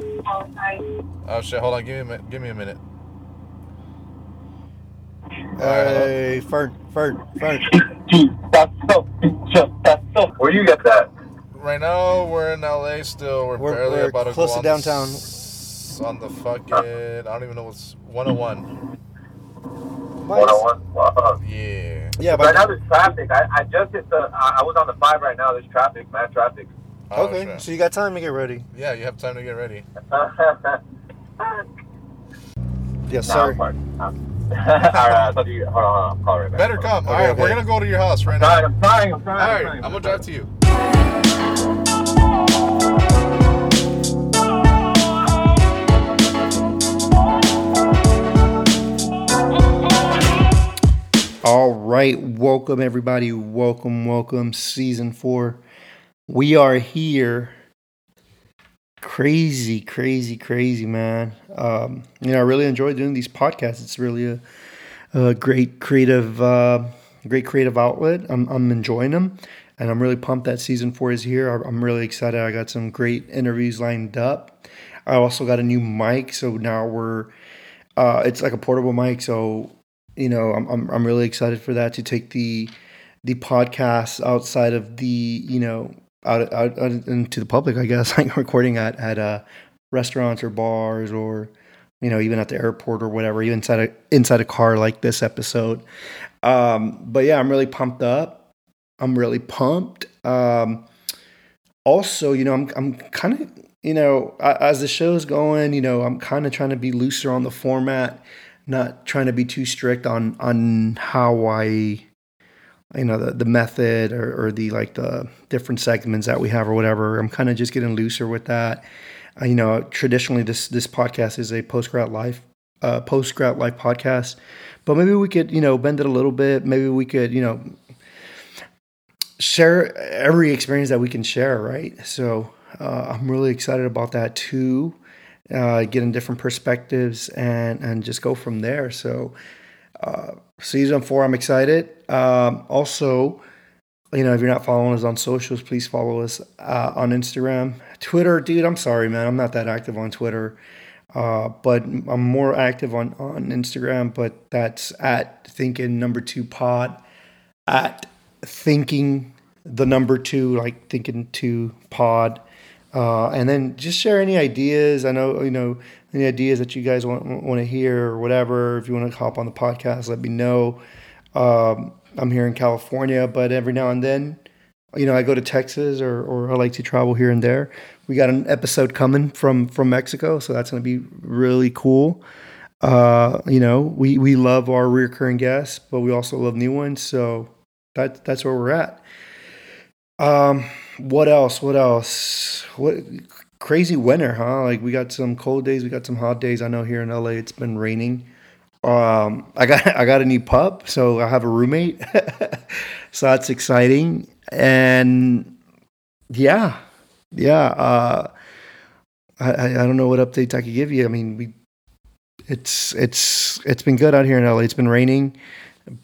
Oh shit! Hold on. Give me a mi- give me a minute. Hey, Fern, Fern, Fern. Where you get that? Right now we're in LA still. We're, We're- barely we're about to close go to on the downtown. s- on the fucking. I don't even know what's 101. One on one. Wow. Yeah. Yeah, Right but now there's traffic. I, I just hit the. I, I was on the five right now. There's traffic, mad traffic. Oh, okay, shit. so you got time to get ready. Yeah, you have time to get ready. Yes, Nah, sir. I'm fine. I'm- All right, I'll talk to you. Hold on, hold on. I'll call right back. Better come. Okay, All right, okay. we're gonna go to your house right I'm now. trying. I'm trying. I'm trying. All right, trying. I'm gonna drive to you. All right, welcome everybody. Welcome, welcome. Season four. We are here. Crazy, crazy, crazy, man. Um, you know, I really enjoy doing these podcasts. It's really a, a great creative, uh, great creative outlet. I'm, I'm enjoying them, and I'm really pumped that season four is here. I'm really excited. I got some great interviews lined up. I also got a new mic, so now we're. Uh, it's like a portable mic, so you know I'm, I'm I'm really excited for that to take the the podcast outside of the you know out, out, out into the public I guess like recording at at uh, restaurants or bars or you know even at the airport or whatever even inside a inside a car like this episode. Um but yeah I'm really pumped up. I'm really pumped. Um also you know I'm I'm kind of you know as the show's going you know I'm kind of trying to be looser on the format not trying to be too strict on on how I you know the, the method or, or the like the different segments that we have or whatever. I'm kind of just getting looser with that. Uh, you know, traditionally this this podcast is a post grad life uh, post grad life podcast, but maybe we could you know bend it a little bit. Maybe we could you know share every experience that we can share. Right. So uh, I'm really excited about that too uh, getting different perspectives and and just go from there. So uh, season four, I'm excited. Um, also, you know, if you're not following us on socials, please follow us uh, on Instagram, Twitter. Dude, I'm sorry, man, I'm not that active on Twitter, uh, but I'm more active on on Instagram. But that's at thinking number two pod at thinking the number two like thinking two pod uh, and then just share any ideas. I know you know any ideas that you guys want want to hear or whatever. If you want to hop on the podcast, let me know. Um, I'm here in California, but every now and then, you know, I go to Texas or or I like to travel here and there. We got an episode coming from from Mexico, so that's going to be really cool. Uh, you know, we we love our recurring guests, but we also love new ones. So that that's where we're at. Um, what else? What else? What crazy winter, huh? Like we got some cold days, we got some hot days. I know here in LA it's been raining. Um, I got I got a new pup, so I have a roommate. so that's exciting. And yeah, yeah. Uh, I I don't know what updates I could give you. I mean, we it's it's it's been good out here in LA. It's been raining,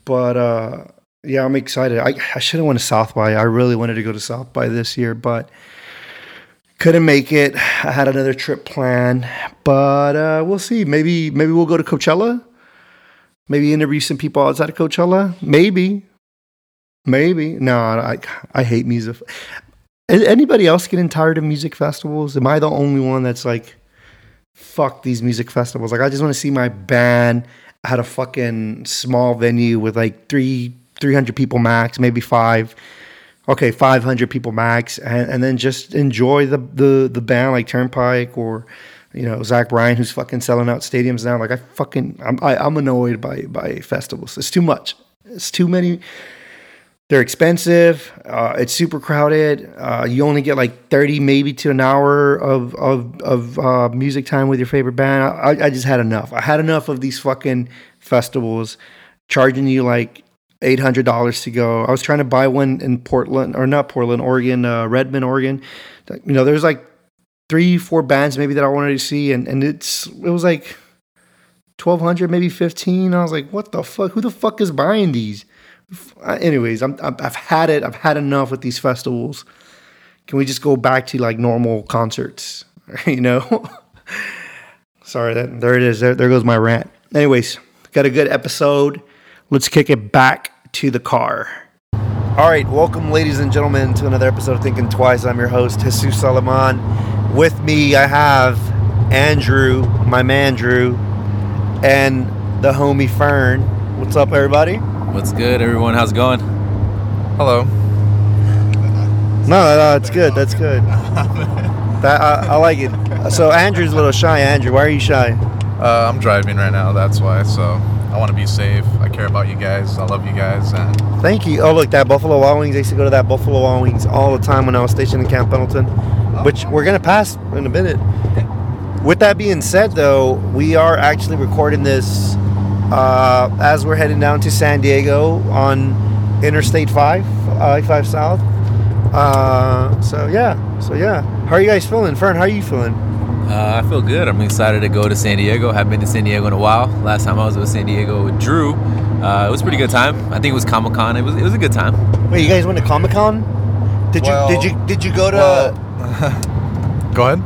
but uh yeah, I'm excited. I, I should have went to South by. I really wanted to go to South by this year, but couldn't make it. I had another trip planned, but uh, we'll see. Maybe maybe we'll go to Coachella. Maybe interview some people outside of Coachella. Maybe, maybe. No, I I hate music. Is anybody else getting tired of music festivals? Am I the only one that's like, fuck these music festivals? Like I just want to see my band at a fucking small venue with like three 300 people max, maybe five. Okay, 500 people max, and, and then just enjoy the, the the band like Turnpike or you know Zach Bryan, who's fucking selling out stadiums now. Like I fucking I'm I, I'm annoyed by by festivals. It's too much. It's too many. They're expensive. Uh, it's super crowded. Uh, you only get like 30, maybe to an hour of of, of uh, music time with your favorite band. I, I just had enough. I had enough of these fucking festivals charging you like eight hundred dollars to go. I was trying to buy one in Portland or not Portland, Oregon, uh, Redmond, Oregon. You know, there's like three, four bands maybe that I wanted to see, and and it's it was like twelve hundred, maybe fifteen. I was like, what the fuck? Who the fuck is buying these? Uh, Anyways, I'm, I've had it. I've had enough with these festivals. Can we just go back to like normal concerts? you know. Sorry, that there it is. There, there goes my rant. Anyways, got a good episode. Let's kick it back to the car. All right, welcome, ladies and gentlemen, to another episode of Thinking Twice. I'm your host, Jesus Salaman. With me, I have Andrew, my man Drew, and the homie Fern. What's up, everybody? What's good, everyone? How's it going? Hello. No, no, it's good. That's good. That I, I like it. So Andrew's a little shy. Andrew, why are you shy? Uh, I'm driving right now. That's why. So I want to be safe. I care about you guys. I love you guys. And Thank you. Oh, look, that Buffalo Wild Wings. I used to go to that Buffalo Wild Wings all the time when I was stationed in Camp Pendleton, which we're gonna pass in a minute. With that being said, though, we are actually recording this uh, as we're heading down to San Diego on Interstate Five, I Five South. Uh, so yeah, so yeah. How are you guys feeling, Fern? How are you feeling? Uh, I feel good. I'm excited to go to San Diego. Haven't been to San Diego in a while. Last time I was with San Diego with Drew. Uh, it was a pretty good time. I think it was Comic Con. It was it was a good time. Wait, you guys went to Comic Con? Did Well- you did you did you go to? well, go ahead.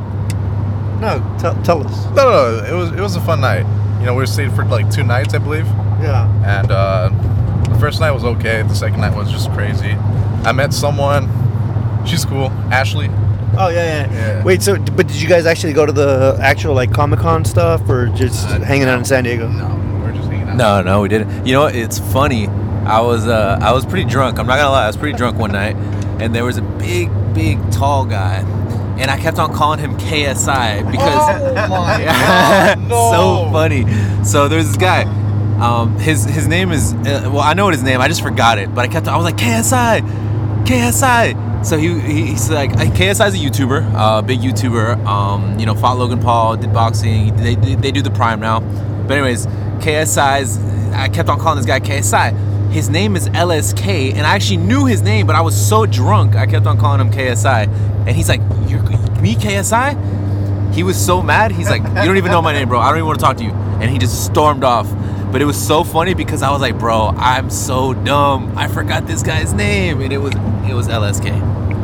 no, tell, tell us. No, no, no. It was it was a fun night. You know, we were staying for like two nights, I believe. Yeah. And uh, the first night was okay. The second night was just crazy. I met someone. She's cool. Ashley. Oh yeah, yeah, Yeah. Wait, so but did you guys actually go to the actual like Comic Con stuff, or just Uh, hanging out in San Diego? No, we were just hanging out. No, no, we didn't. You know, what? it's funny. I was uh, I was pretty drunk. I'm not gonna lie. I was pretty drunk one night, and there was a big, big, tall guy, and I kept on calling him KSI because Oh no. so funny. So there's this guy. Um, his his name is uh, well, I know what his name. I just forgot it, but I kept. I was like KSI, KSI. So he, he he's like KSI is a YouTuber, uh, big YouTuber. Um, you know, fought Logan Paul, did boxing. They, they they do the Prime now. But anyways, KSI's. I kept on calling this guy KSI. His name is LSK, and I actually knew his name, but I was so drunk, I kept on calling him KSI. And he's like, "You're me, KSI?" He was so mad. He's like, "You don't even know my name, bro. I don't even want to talk to you." And he just stormed off. But it was so funny because I was like, "Bro, I'm so dumb. I forgot this guy's name." And it was it was LSK.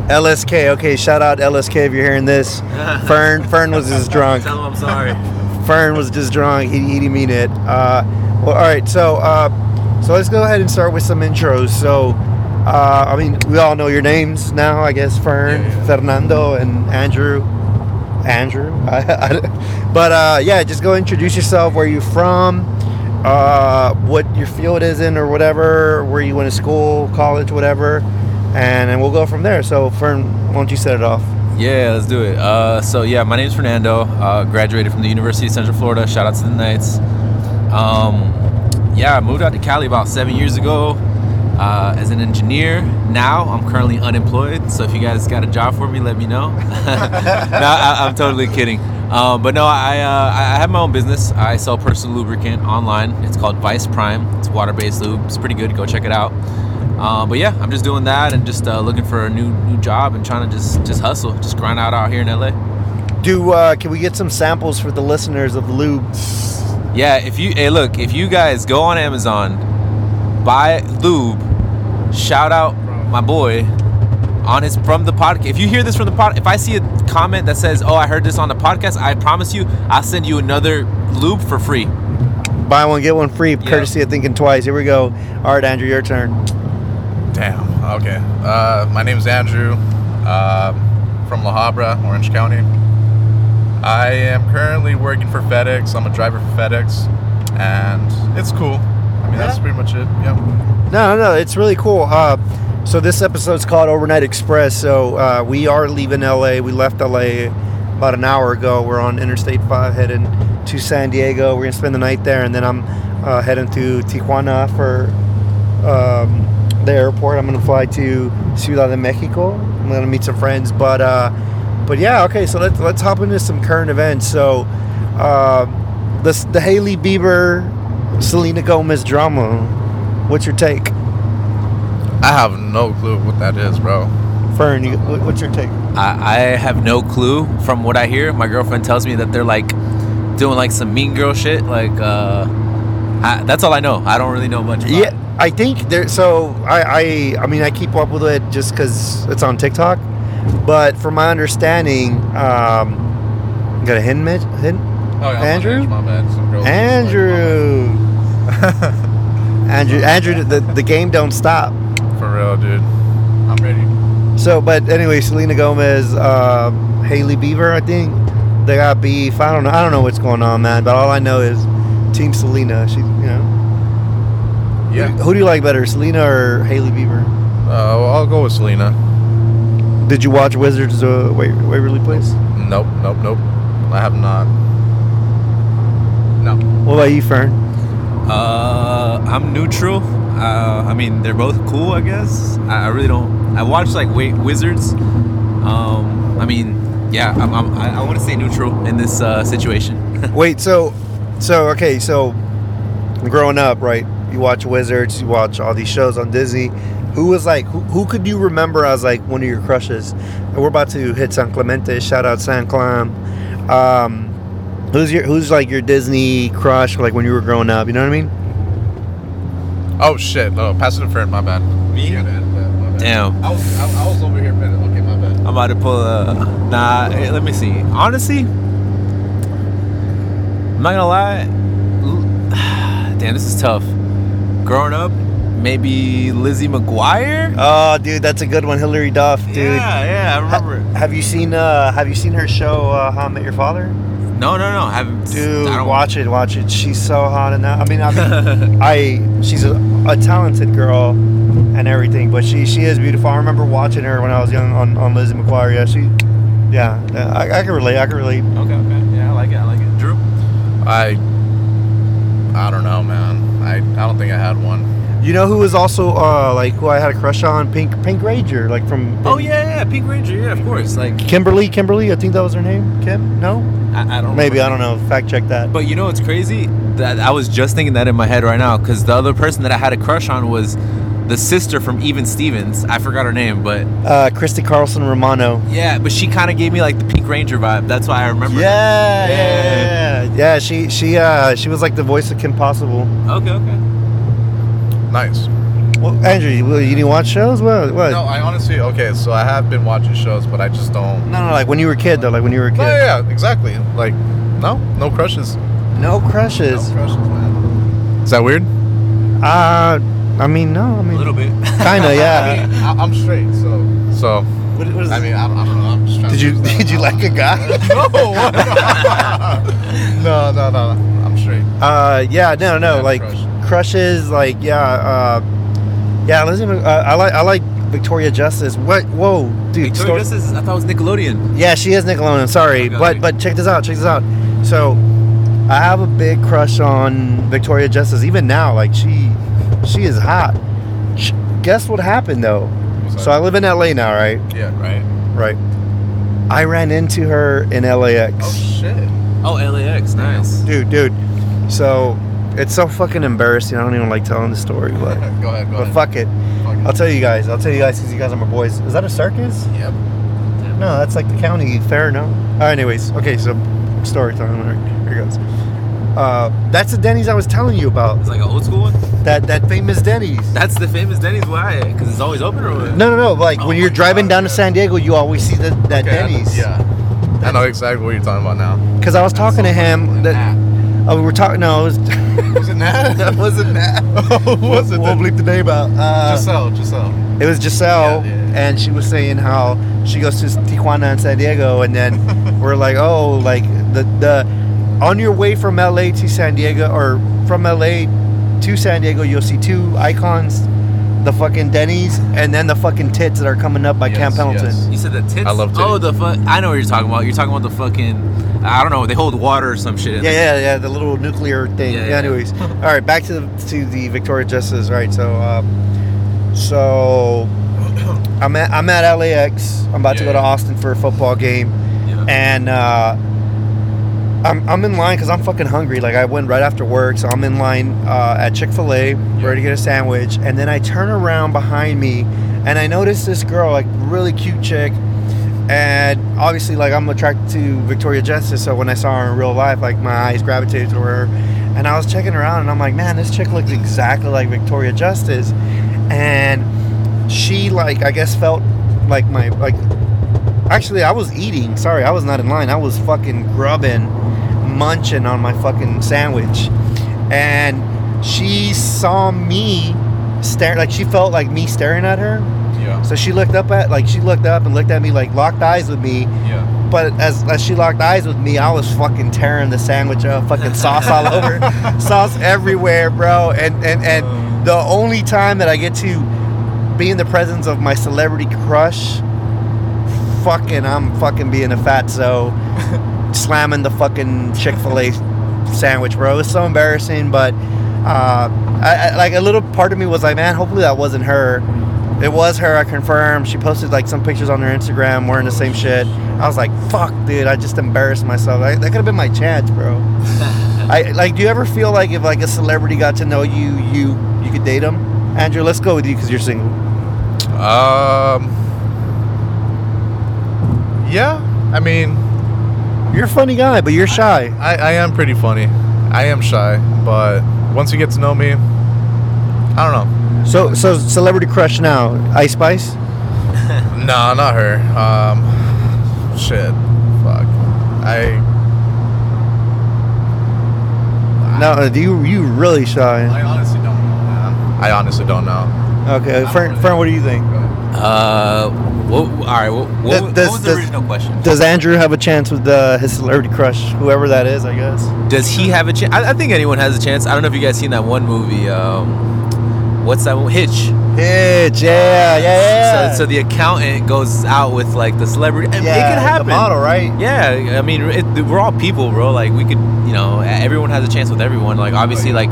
LSK. Okay, shout out LSK if you're hearing this. Fern Fern was just drunk. Tell him I'm sorry. Fern was just drunk. He, he didn't mean it. Uh, well, all right. So uh, so let's go ahead and start with some intros. So. Uh, I mean, we all know your names now, I guess. Fern, Yeah, yeah. Fernando, and Andrew. Andrew, but uh, yeah, just go introduce yourself. Where you're from? Uh, what your field is in, or whatever. Where you went to school, college, whatever, and then we'll go from there. So, Fern, why don't you set it off? Yeah, let's do it. Uh, so yeah, my name is Fernando. Uh, graduated from the University of Central Florida. Shout out to the Knights. Um, yeah, I moved out to Cali about seven years ago uh, as an engineer. Now I'm currently unemployed. So if you guys got a job for me, let me know. no, I, I'm totally kidding. Um, but no, I uh, I have my own business. I sell personal lubricant online. It's called Vice Prime. It's water-based lube. It's pretty good. Go check it out. Uh, but yeah, I'm just doing that and just uh, looking for a new new job and trying to just just hustle, just grind out out here in LA. Do uh, can we get some samples for the listeners of lube? Yeah, if you hey look, if you guys go on Amazon, buy lube, shout out my boy on his from the podcast. If you hear this from the pod, if I see a comment that says, "Oh, I heard this on the podcast," I promise you, I'll send you another lube for free. Buy one get one free, courtesy of Thinking Twice. Here we go. All right, Andrew, your turn. Damn. Okay. Uh, my name's Andrew. Um, from La Habra, Orange County. I am currently working for FedEx. I'm a driver for FedEx, and it's cool. I mean, that's pretty much it. Yeah. No, no, no, it's really cool. Uh, so this episode's called Overnight Express. So uh, we are leaving LA. We left LA about an hour ago. We're on Interstate 5 heading to San Diego. We're gonna spend the night there, and then I'm uh, heading to Tijuana for um, the airport. I'm gonna fly to Ciudad de Mexico. I'm gonna meet some friends, but uh, but yeah, okay. So let's let's hop into some current events. So uh, the the Hailey Bieber, Selena Gomez drama. What's your take? I have no clue what that is, bro. Fern, you, what's your take? I, I have no clue from what I hear. My girlfriend tells me that they're like doing like some mean girl shit. Like, uh, I, that's all I know. I don't really know much. About Yeah, it. I think there. So I, I, I mean, I keep up with it just because it's on TikTok. But from my understanding, um, You got a hidden mid? Hidden? Oh yeah, Andrew? My bad. Some Andrew. Andrew. Andrew. The, the game don't stop. For real, dude. I'm ready. So, but anyway, Selena Gomez, uh, Hailey Bieber, I think they got beef. I don't know. I don't know what's going on, man. But all I know is Team Selena. She, you know. Yeah. Who do you like better, Selena or Hailey Bieber? Uh, well, I'll go with Selena. Did you watch Wizards uh, Wa- Waverly Place? Nope, nope, nope. I have not. No. What about you, Fern? Uh, I'm neutral. Uh, I mean, they're both cool, I guess. I, I really don't. I watch like Wait Wizards. Um, I mean, yeah, I'm, I'm, I, I want to stay neutral in this uh, situation. Wait, so, so okay, so growing up, right? You watch Wizards, you watch all these shows on Disney. Who was like, who, who could you remember as like one of your crushes? And we're about to hit San Clemente. Shout out San Clem. Um, who's your, who's like your Disney crush? Like when you were growing up, you know what I mean? Oh shit! No, pass it to Fern. My bad. Me? Yeah, man, my bad. Damn. I was I, I was over here, man. Okay, my bad. I'm about to pull a. Nah, eh, let me see. Honestly, I'm not gonna lie. Damn, this is tough. Growing up, maybe Lizzie McGuire. Oh, dude, that's a good one, Hilary Duff, dude. Yeah, yeah, I Ha- remember. have you seen uh Have you seen her show uh, How I Met Your Father? no, no, no. I haven't. Dude, I don't watch it, watch it. She's so hot in that. I mean, I, mean, I she's a, a talented girl and everything, but she she is beautiful. I remember watching her when I was young on, on Lizzie McGuire. Yeah, she, yeah, yeah, I, I can relate. I can relate. Okay, okay. Yeah, I like it. I like it. Drew. I I don't know, man. I I don't think I had one. You know who was also uh like who I had a crush on? Pink Pink Ranger, like from, from Oh yeah, yeah, Pink Ranger. Yeah, of course. Like Kimberly. Kimberly, I think that was her name. Kim? No, I, I don't. maybe I don't know. Fact check that. But you know what's crazy? That I was just thinking that in my head right now because the other person that I had a crush on was the sister from Even Stevens. I forgot her name, but Uh, Christy Carlson Romano. yeah, but she kind of gave me like the Pink Ranger vibe. That's why I remember. Yeah, yeah, Yeah. yeah, yeah. Yeah, she she uh she was like the voice of Kim Possible. Okay, okay. Nice. Well, Andrew, you, you didn't watch shows? What? What? No, I honestly okay. So I have been watching shows, but I just don't. no, no, like when you were a kid though, like when you were a kid. No, yeah, yeah, exactly. Like, no, no crushes. No crushes. No crushes. crushes, man. Is that weird? Uh, I mean, no, I mean, a little bit. kind of, yeah. I yeah. mean, I, I'm straight, so so. What, what is, I mean, I don't, I don't know. I'm just trying. did you figure did you like a guy? no, no, no, no. I'm straight. Uh, yeah, no, no, Have like crush. Crushes, like yeah, uh, yeah. Listen, uh, I like I like Victoria Justice. What? Whoa, dude. Victoria Justice, I thought it was Nickelodeon. Yeah, she is Nickelodeon. Sorry, Okay. but but check this out. Check this out. So, I have a big crush on Victoria Justice. Even now, like she, she is hot. Guess what happened though? So I live in LA now, right? yeah, Right. Right. I ran into her in LAX. Oh shit. Oh, LAX, nice. Dude, dude. So it's so fucking embarrassing. I don't even like telling the story, but go ahead, go but ahead. fuck it. Fuck. I'll tell you guys. I'll tell you guys because you guys are my boys. Is that a circus? Yep. No, that's like the county fair, no? Uh, anyways, okay, so story time. All right, here goes. Uh, that's the Denny's I was telling you about. It's like an old school one. That that famous Denny's. That's the famous Denny's. Why? Because it's always open, or what? No, no, no. Like Oh when you're driving God, down to. San Diego, you always see the, that Okay, I- Denny's. Yeah. I know exactly what you're talking about now. Because I was talking to him. That, oh, we were talking. No, it was. Was it Nat? that wasn't that. was it? We'll the- bleep the name out. Uh, Giselle, Giselle. It was Giselle, yeah, yeah. and she was saying how she goes to Tijuana and San Diego, and then we're like, oh, like the the on your way from LA to San Diego, or from LA to San Diego, you'll see two icons, the fucking Denny's, and then the fucking tits that are coming up by Yes, Camp Pendleton. yes. You said the tits. I love tits. Oh, the fuck. I know what you're talking about. You're talking about the fucking. I don't know. They hold water or some shit. in Yeah, there. yeah, yeah, the little nuclear thing. Yeah, Yeah, yeah. anyways, all right, back to the, to the Victoria Justice. Right, so um, so I'm at I'm at LAX. I'm about to Yeah, go to. Austin for a football game. Yeah. and uh, I'm, I'm in line because I'm fucking hungry. Like I went right after work, so I'm in line uh, at Chick Fil A, ready to get a sandwich, and then I turn around behind me, and I notice this girl, like really cute chick, and obviously like I'm attracted to Victoria Justice, so when I saw her in real life, like my eyes gravitated to her, and I was checking around, and I'm like, man, this chick looks exactly like Victoria Justice, and she like I guess felt like my like actually, I was eating. Sorry, I was not in line. I was fucking grubbing, munching on my fucking sandwich, and she saw me stare. Like she felt like me staring at her. Yeah. So she looked up at like she looked up and looked at me like locked eyes with me. Yeah. But as, as she locked eyes with me, I was fucking tearing the sandwich up, fucking sauce all over, sauce everywhere, bro. And and and um. the only time that I get to be in the presence of my celebrity crush, fucking, I'm fucking being a fatso, slamming the fucking Chick Fil A sandwich, bro. It was so embarrassing, but uh, I, I, like a little part of me was like, man, hopefully that wasn't her. It was her. I confirmed. She posted like some pictures on her Instagram wearing the same shit. I was like, "Fuck, dude! I just embarrassed myself. I, that could have been my chance, bro." I like. Do you ever feel like if like a celebrity got to know you, you you could date them? Andrew, let's go with you because you're single. Um. Yeah. I mean, You're a funny guy, but you're shy. I, I am pretty funny. I am shy, but once you get to know me, I don't know. So so celebrity crush now, Ice Spice. Nah, not her. Um, shit. Fuck. I. No, do you you really shy? I honestly don't know, man. I honestly don't know. Okay, Fern, Fern, what do you think? Uh, what, all right. What, what, Does- what was the does- original question? Does Andrew have a chance with uh, his celebrity crush, whoever that is? I guess. Does he have a chance? I, I think anyone has a chance. I don't know if you guys seen that one movie. Um, what's that one? Hitch. Hitch, yeah, yeah, yeah. So, so the accountant goes out with like the celebrity. and yeah, it can happen. The model, right? Yeah, I mean, it, we're all people, bro. Like we could, you know, everyone has a chance with everyone. Like obviously, like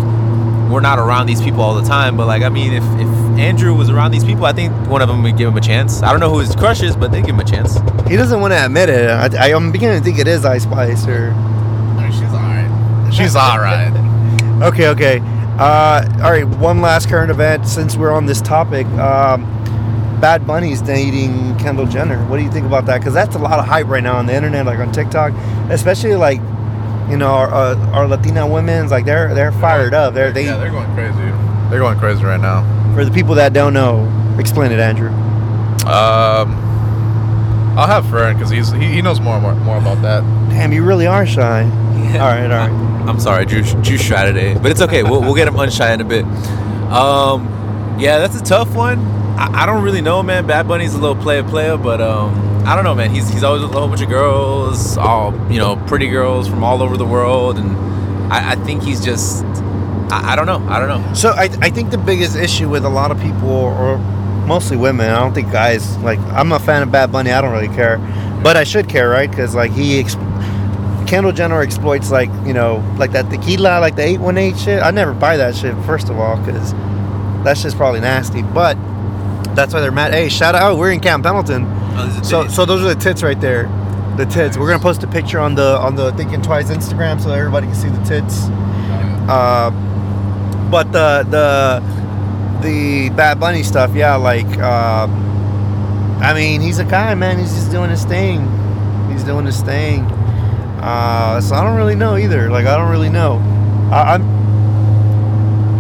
we're not around these people all the time, but like I mean, if if Andrew was around these people, I think one of them would give him a chance. I don't know who his crush is, but they give him a chance. He doesn't want to admit it. I, I, I'm beginning to think it is Ice Spice or. I mean, she's alright. She's alright. Okay, okay. Uh, all right, one last current event since we're on this topic. Um, Bad Bunny's dating Kendall Jenner. What do you think about that? Because that's a lot of hype right now on the internet, like on TikTok, especially like, you know, our, uh, our Latina women's like they're they're fired up. They're they yeah, they're going crazy. They're going crazy right now. for the people that don't know, explain it, Andrew. Um, I'll have Fern because he's he, he knows more, more more about that. Damn, you really are shy. All right, all right. I'm sorry, Drew. Drew shy today, but it's okay. We'll, we'll get him unshy in a bit. Um, yeah, that's a tough one. I, I don't really know, man. Bad Bunny's a little player player, but um, I don't know, man. He's he's always with a whole bunch of girls, all you know, pretty girls from all over the world, and I, I think he's just. I, I don't know. I don't know. So I, I think the biggest issue with a lot of people, or mostly women, I don't think guys like. I'm a fan of Bad Bunny. I don't really care, but I should care, right? Because like he, Kendall Jenner exploits like you know like that tequila, like the eight one eight shit. I never buy that shit first of all because that's just probably nasty. But that's why they're mad. Hey, shout out! We're in Camp Pendleton. So so those are the tits right there. The tits. We're gonna post a picture on the on the Thinking Twice Instagram so everybody can see the tits. Uh, but the the the Bad Bunny stuff, yeah, like uh, I mean, he's a guy, man. He's just doing his thing. He's doing his thing. Uh, so I don't really know either. Like I don't really know. I, I'm.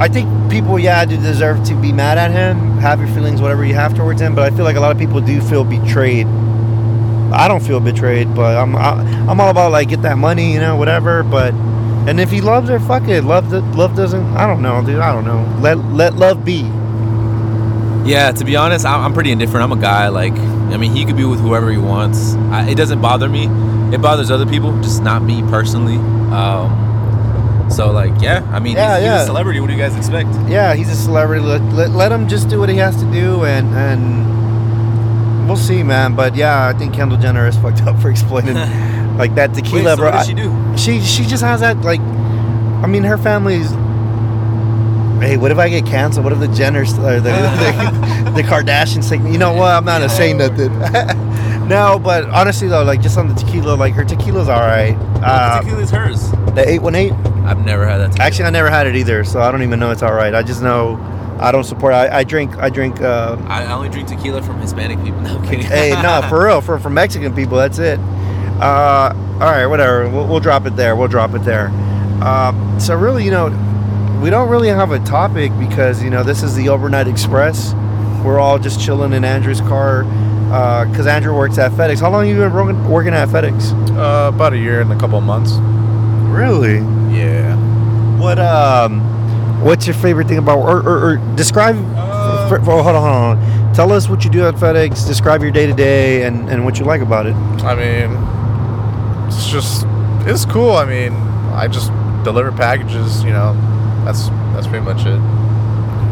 I think people, yeah, do deserve to be mad at him, have your feelings, whatever you have towards him. But I feel like a lot of people do feel betrayed. I don't feel betrayed, but I'm I, I'm all about like get that money, you know, whatever. But and if he loves her, fuck it. Love love doesn't. I don't know, dude. I don't know. Let let love be. Yeah, to be honest, I'm pretty indifferent. I'm a guy. Like, I mean, he could be with whoever he wants. I, it doesn't bother me. It bothers other people, just not me personally. Um, so, like, yeah, I mean, Yeah, he's, yeah. he's a celebrity. What do you guys expect? Yeah, he's a celebrity. Let, let, let him just do what he has to do, and and we'll see, man. But yeah, I think Kendall Jenner is fucked up for exploiting like that Wait, tequila, so bro. what does she do? She she just has that like. I mean, her family's. Hey, what if I get canceled? What if the Jenners or the the, the Kardashians take me? You know what? I'm not saying nothing. No, but honestly though, like just on the tequila, like her tequila's all right. What Uh, tequila is hers? the eight one eight. I've never had that. Tequila. Actually, I never had it either, so I don't even know it's all right. I just know I don't support. I, I drink. I drink. Uh, I only drink tequila from Hispanic people. No, I'm kidding. hey, no, for real, for for Mexican people, that's it. Uh, all right, whatever. We'll, we'll drop it there. We'll drop it there. Um, so really, you know, we don't really have a topic because you know this is the overnight express. We're all just chilling in Andrew's car, because Andrew works at FedEx. How long have you been working, working at FedEx? Uh, about a year and a couple of months. Really? Yeah. What um, what's your favorite thing about or, or, or describe? Uh, for, for- hold on, hold on. Tell us what you do at FedEx. Describe your day to day and and what you like about it. I mean, it's just it's cool. I mean, I just deliver packages. You know, that's that's pretty much it.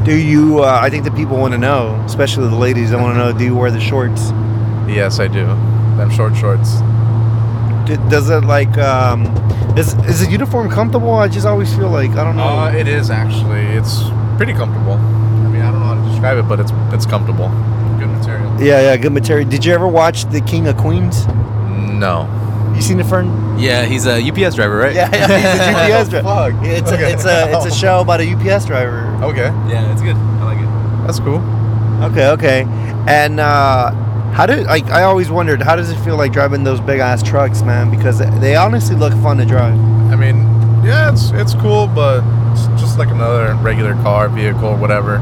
Do you? Uh, I think the people want to know, especially the ladies. They want to know. Do you wear the shorts? Yes, I do. Them short shorts. D- Does it like um, is is the uniform comfortable? I just always feel like I don't know. Uh, it is actually. It's pretty comfortable. I mean, I don't know how to describe it, but it's it's comfortable. Good material. yeah, yeah, good material. Did you ever watch The King of Queens? No. You seen it, Fern? Yeah, he's a UPS driver, right? Yeah, yeah, he's a UPS driver. Fuck. It's Okay. a it's a it's a show about a UPS driver. Okay, Yeah, it's good. I like it. that's cool. Okay, okay. And uh, how did like I always wondered how does it feel like driving those big ass trucks, man? Because they honestly look fun to drive. I mean, yeah, it's it's cool, but it's just like another regular car, vehicle, whatever.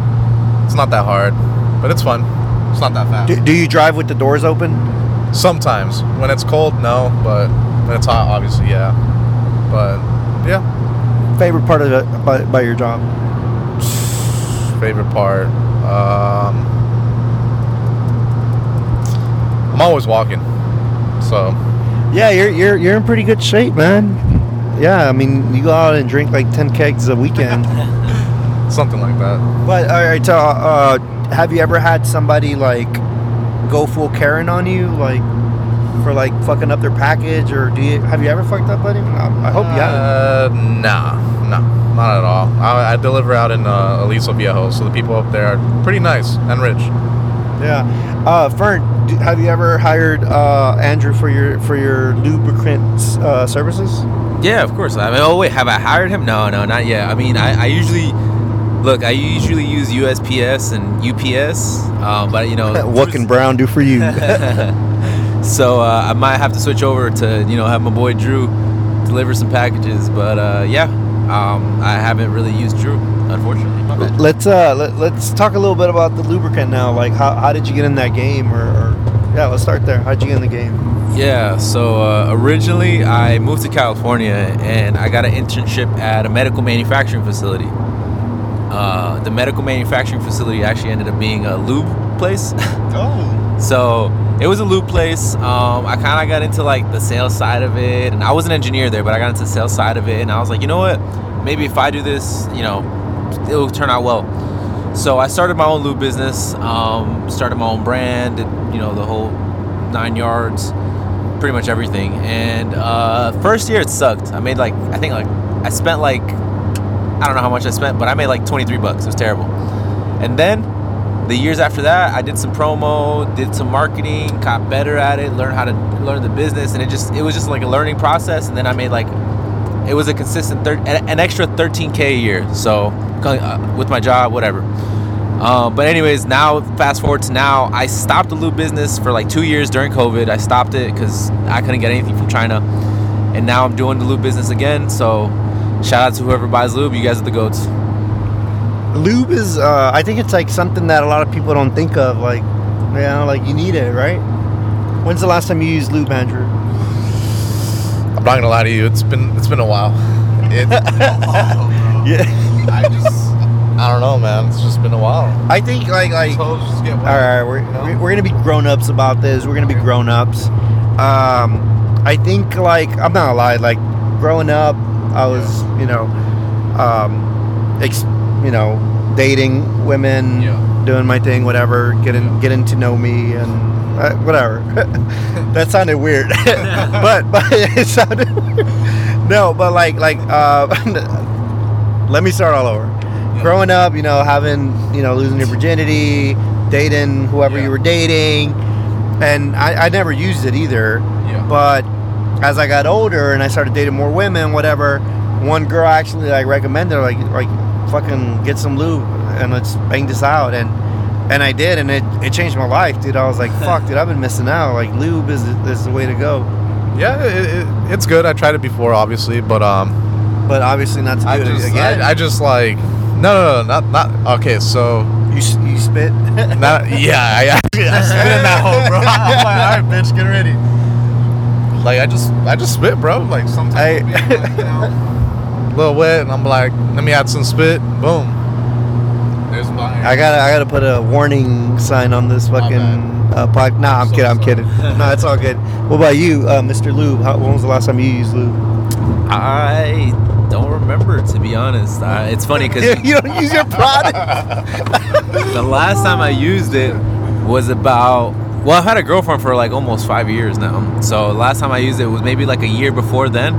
It's not that hard, but it's fun. It's not that fast. Do, do you drive with the doors open? Sometimes when it's cold, no, but when it's hot, obviously, yeah. But yeah, Favorite part of it by, about your job? favorite part. Um, I'm always walking, so Yeah, you're you're you're in pretty good shape, man. Yeah, I mean you go out and drink like ten kegs a weekend. something like that. but all right, so uh, have you ever had somebody like go full Karen on you, like for like fucking up their package, or do you have you ever fucked up anyone? I, I hope you haven't. Uh, nah, nah, not at all. I, I deliver out in uh, Aliso Viejo, so the people up there are pretty nice and rich. Yeah. Uh, Fern, do, have you ever hired uh, Andrew for your for your lubricant uh, services? Yeah, of course. I mean, oh wait, have I hired him? No, no, not yet. I mean, I, I usually look. I usually use USPS and UPS, um, but you know, what can Brown do for you? so uh, I might have to switch over to you know have my boy Drew deliver some packages. But uh, yeah, um, I haven't really used Drew, unfortunately. Let's uh, let, let's talk a little bit about the lubricant now. Like, how, how did you get in that game? Or, or yeah, let's start there. How'd you get in the game? Yeah, so uh, originally I moved to California and I got an internship at a medical manufacturing facility. Uh, the medical manufacturing facility actually ended up being a lube place. Oh. so it was a lube place. Um, I kind of got into like the sales side of it, and I was an engineer there, but I got into the sales side of it, and I was like, you know what? Maybe if I do this, you know, it'll turn out well. So I started my own lube business, um, started my own brand, did, you know, the whole nine yards, pretty much everything. And uh, first year it sucked. I made like, I think like, I spent like, I don't know how much I spent, but I made like 23 bucks. It was terrible. And then the years after that, I did some promo, did some marketing, got better at it, learned how to learn the business, and it just, it was just like a learning process. And then I made like, it was a consistent, thir- an extra 13k a year. So uh, with my job, whatever. Um, but anyways, now fast forward to now, I stopped the lube business for like two years during COVID. I stopped it because I couldn't get anything from China, and now I'm doing the lube business again. So shout out to whoever buys lube. You guys are the goats. Lube is, uh, I think it's like something that a lot of people don't think of. Like, you know, like you need it, right? When's the last time you used lube, Andrew? I'm not gonna lie to you. It's been it's been a while. It, Yeah. I just I don't know, man. It's just been a while. I think like like Toes just All right, we're, you know? we're- we're gonna be grown ups about this. We're gonna be grown ups. Um, I think like I'm not gonna lie. Like growing up, I was you know, um, ex, you know, dating women, Yeah. doing my thing, whatever, getting getting to know me and uh, whatever. that sounded weird, but but it sounded weird. no, but like like uh, let me start all over growing up, you know, having, you know, losing your virginity, dating whoever Yeah. you were dating, and I, I never used it either. Yeah. But as I got older and I started dating more women, whatever, one girl actually like recommended like like fucking get some lube and let's bang this out and and I did and it, it changed my life, dude. I was like, fuck, dude, I've been missing out. Like lube is is the way to go. Yeah, it, it, it's good. I tried it before, obviously, but um, But obviously not to do I it just again. I, I just like no no no not not okay. So you, you spit? Not, yeah, I, I, I spit in that hole, bro. I'm like, all right, bitch, get ready. Like I just, I just spit, bro. Like sometimes, I- I'll be, like, you know, a little wet, and I'm like, let me add some spit. Boom. There's my. I gotta, I gotta put a warning sign on this fucking uh, pod. Nah, I'm so kidding. I'm sorry. kidding. No, it's all good. What about you, uh, Mr. Lube? How, when was the last time you used lube? I don't remember to be honest. Uh, it's funny because you don't use your product. the last time I used it was about well, I've had a girlfriend for like almost five years now. So last time I used it was maybe like a year before then,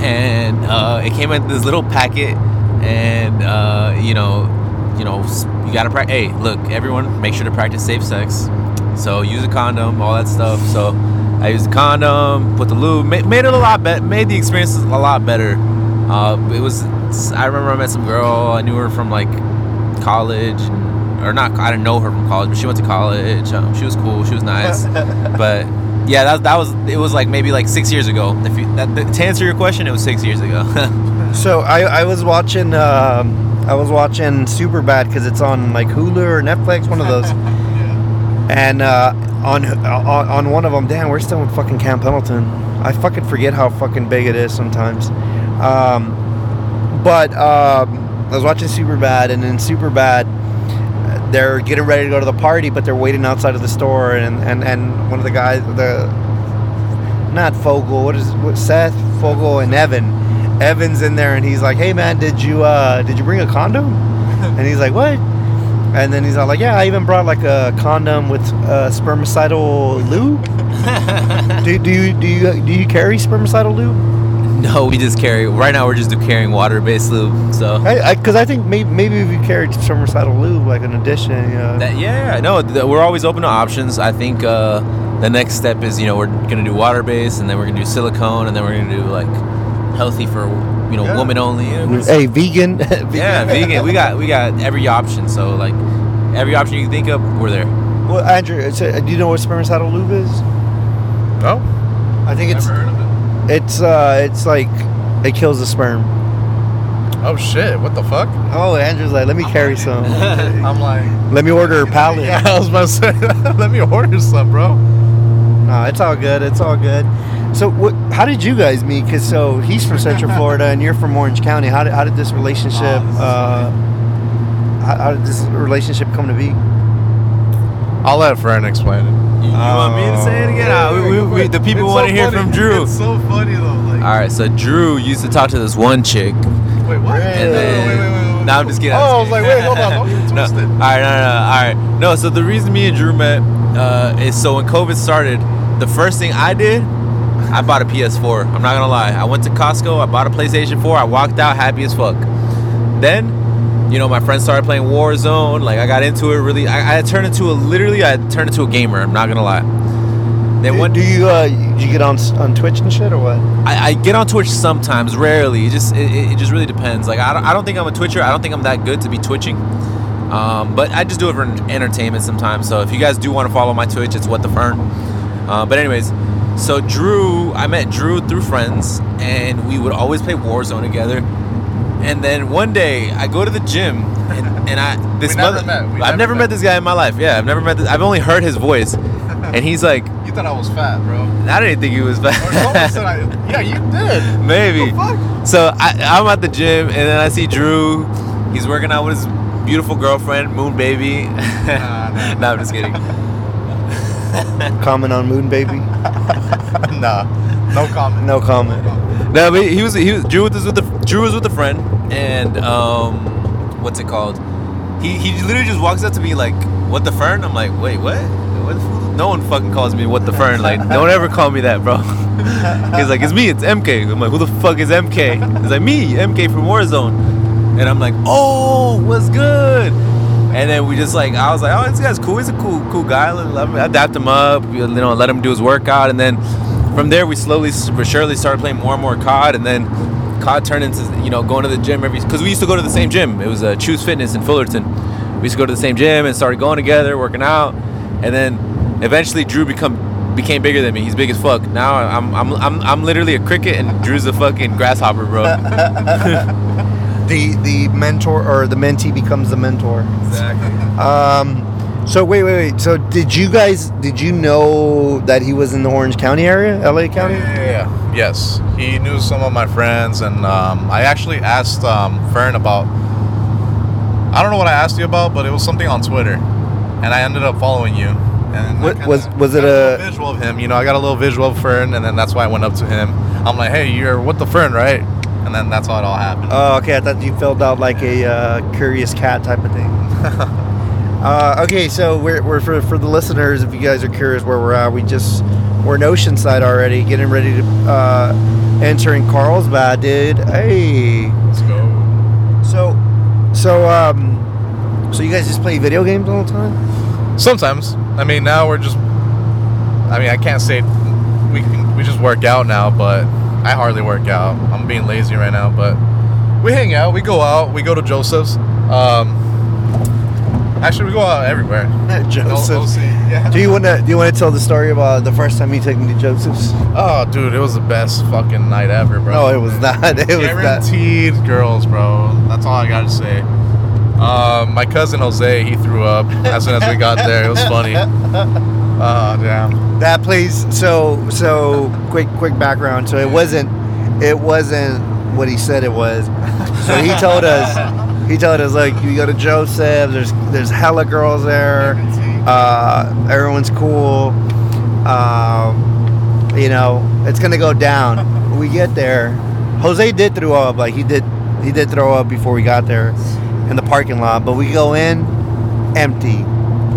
and uh, it came in this little packet, and uh, you know, you know, you gotta practice. Hey, look, everyone, make sure to practice safe sex. So use a condom, all that stuff. So I used a condom, put the lube, made, made it a lot better, made the experience a lot better. Uh, it was. I remember I met some girl. I knew her from like college, or not. I didn't know her from college, but she went to college. Um, she was cool. She was nice. but yeah, that, that was. It was like maybe like six years ago. If you, that, to answer your question, it was six years ago. so I, I was watching, um, I was watching Superbad because it's on like Hulu or Netflix, one of those. And uh, on, on on one of them, damn, we're still in fucking Camp Pendleton. I fucking forget how fucking big it is sometimes. Um, but um, I was watching Superbad, and in Superbad, they're getting ready to go to the party, but they're waiting outside of the store, and and, and one of the guys, the not Fogell, what is what Seth Fogell and Evan. Evan's in there, and he's like, "Hey man, did you uh did you bring a condom?" and he's like, "What?" And then he's all like, "Yeah, I even brought like a condom with uh, spermicidal lube." do, do you do you do you carry spermicidal lube? No, we just carry. Right now, we're just carrying water-based lube. So I because I, think maybe maybe if you carried spermicidal lube like an addition, you know. That, yeah, yeah, no, th- we're always open to options. I think uh, the next step is, you know, we're gonna do water based, and then we're gonna do silicone, and then we're gonna do like healthy for, you know, Yeah. woman only. You know, hey, vegan. yeah, vegan. We got we got every option. So like every option you can think of, we're there. Well, Andrew, so, do you know what spermicidal lube is? no, I think it's it's uh it's like it kills the sperm. Oh shit! What the fuck? Oh, Andrew's like, let me carry some. I'm like, let me order a pallet. yeah, I was about to say, let me order some, bro. No, it's all good. It's all good. So, what? How did you guys meet? Cause so he's from Central Florida and you're from Orange County. How did, how did this relationship? Oh, this uh, how, how did this relationship come to be? I'll let Fern explain it. You, you want me to say it again? Uh, we, we, we, the people want to hear from Drew. It's so funny though. Like, All right, so Drew used to talk to this one chick, wait, what? and then no, I'm just kidding. Oh, I I'm was like, wait, hold on, don't get it no. twisted. All right, no, no, no, all right. No, so the reason me and Drew met uh, is so when COVID started, the first thing I did, I bought a PS4. I'm not gonna lie. I went to Costco. I bought a PlayStation 4. I walked out happy as fuck. Then, you know, my friends started playing Warzone. Like I got into it really. I, I turned into a literally. I turned into a gamer. I'm not gonna lie. Then one do you uh, you get on on Twitch and shit or what? I, I get on Twitch sometimes, rarely. It just it, it- it just really depends. Like I don't, I don't think I'm a Twitcher. I don't think I'm that good to be twitching. Um, but I just do it for entertainment sometimes. So if you guys do want to follow my Twitch, it's what the fern. Uh, but anyways, so Drew, I met Drew through friends, and we would always play Warzone together. And then one day I go to the gym, and, and I this We never mother, met. We I've never never met met. this guy in my life. Yeah, I've never met. This, I've only heard his voice, and he's like, You thought I was fat, bro. I didn't think he was Or someone bad. said I. Yeah, you did. Maybe. What the fuck? So I, I'm at the gym and then I see Drew. He's working out with his beautiful girlfriend, Moon Baby. nah. no, I'm just kidding. Comment on Moon Baby? nah, no comment. No comment. No, but he was he was Drew was with the Drew was with a friend and um, what's it called? He he literally just walks up to me like, "What the fern?" I'm like, "Wait, what?" No one fucking calls me what the fern. Like, no one ever call me that, bro. He's like, it's me, it's MK. I'm like, who the fuck is MK? He's like, me, MK from Warzone. And I'm like, oh, what's good? And then we just like, I was like, oh, this guy's cool. He's a cool, cool guy. Let adapt him up, you know, let him do his workout. And then from there, we slowly, but surely started playing more and more COD. And then COD turned into, you know, going to the gym every, because we used to go to the same gym. It was uh, Chuze Fitness in Fullerton. We used to go to the same gym and started going together, working out. And then eventually Drew become became bigger than me. He's big as fuck. Now I'm I'm I'm, I'm literally a cricket and Drew's a fucking grasshopper, bro. The the mentor or the mentee becomes the mentor. Exactly. Um, so wait, wait, wait. So did you guys? Did you know that he was in the Orange County area, LA County? Yeah, yeah, yeah. Yes, he knew some of my friends, and um, I actually asked um, Fern about. I don't know what I asked you about, but it was something on Twitter, and I ended up following you. And What- kinda was- was it got a- visual of him? You know, I got a little visual of Fern, and then that's why I went up to him. I'm like, "Hey, you're with the Fern, right?" And then that's how it all happened. Oh, okay. I thought you filled out like a uh, curious cat type of thing. uh, okay, so we're, we're for, for the listeners, if you guys are curious where we're at, we just we're in Oceanside already, getting ready to uh, enter in Carlsbad, dude. Hey, Let's go. so so um, so you guys just play video games all the time? Sometimes. I mean, now we're just. I mean, I can't say we can, we just work out now, but I hardly work out. I'm being lazy right now, but we hang out. We go out. We go to Joseph's. Um, actually, we go out everywhere. Joseph's. Yeah. Do you want to do you want to tell the story about the first time you took me to Joseph's? Oh, dude, it was the best fucking night ever, bro. No, it was not. It was that. Guaranteed girls, bro. That's all I gotta say. Um, my cousin Jose, he threw up as soon as we got there. It was funny. Oh, damn. That place. So so quick quick background. So it wasn't it wasn't what he said it was. So he told us he told us like you go to Joseph. There's there's hella girls there. Uh, everyone's cool. Um, you know it's gonna go down. We get there. Jose did throw up. Like he did he did throw up before we got there in the parking lot. But we go in empty,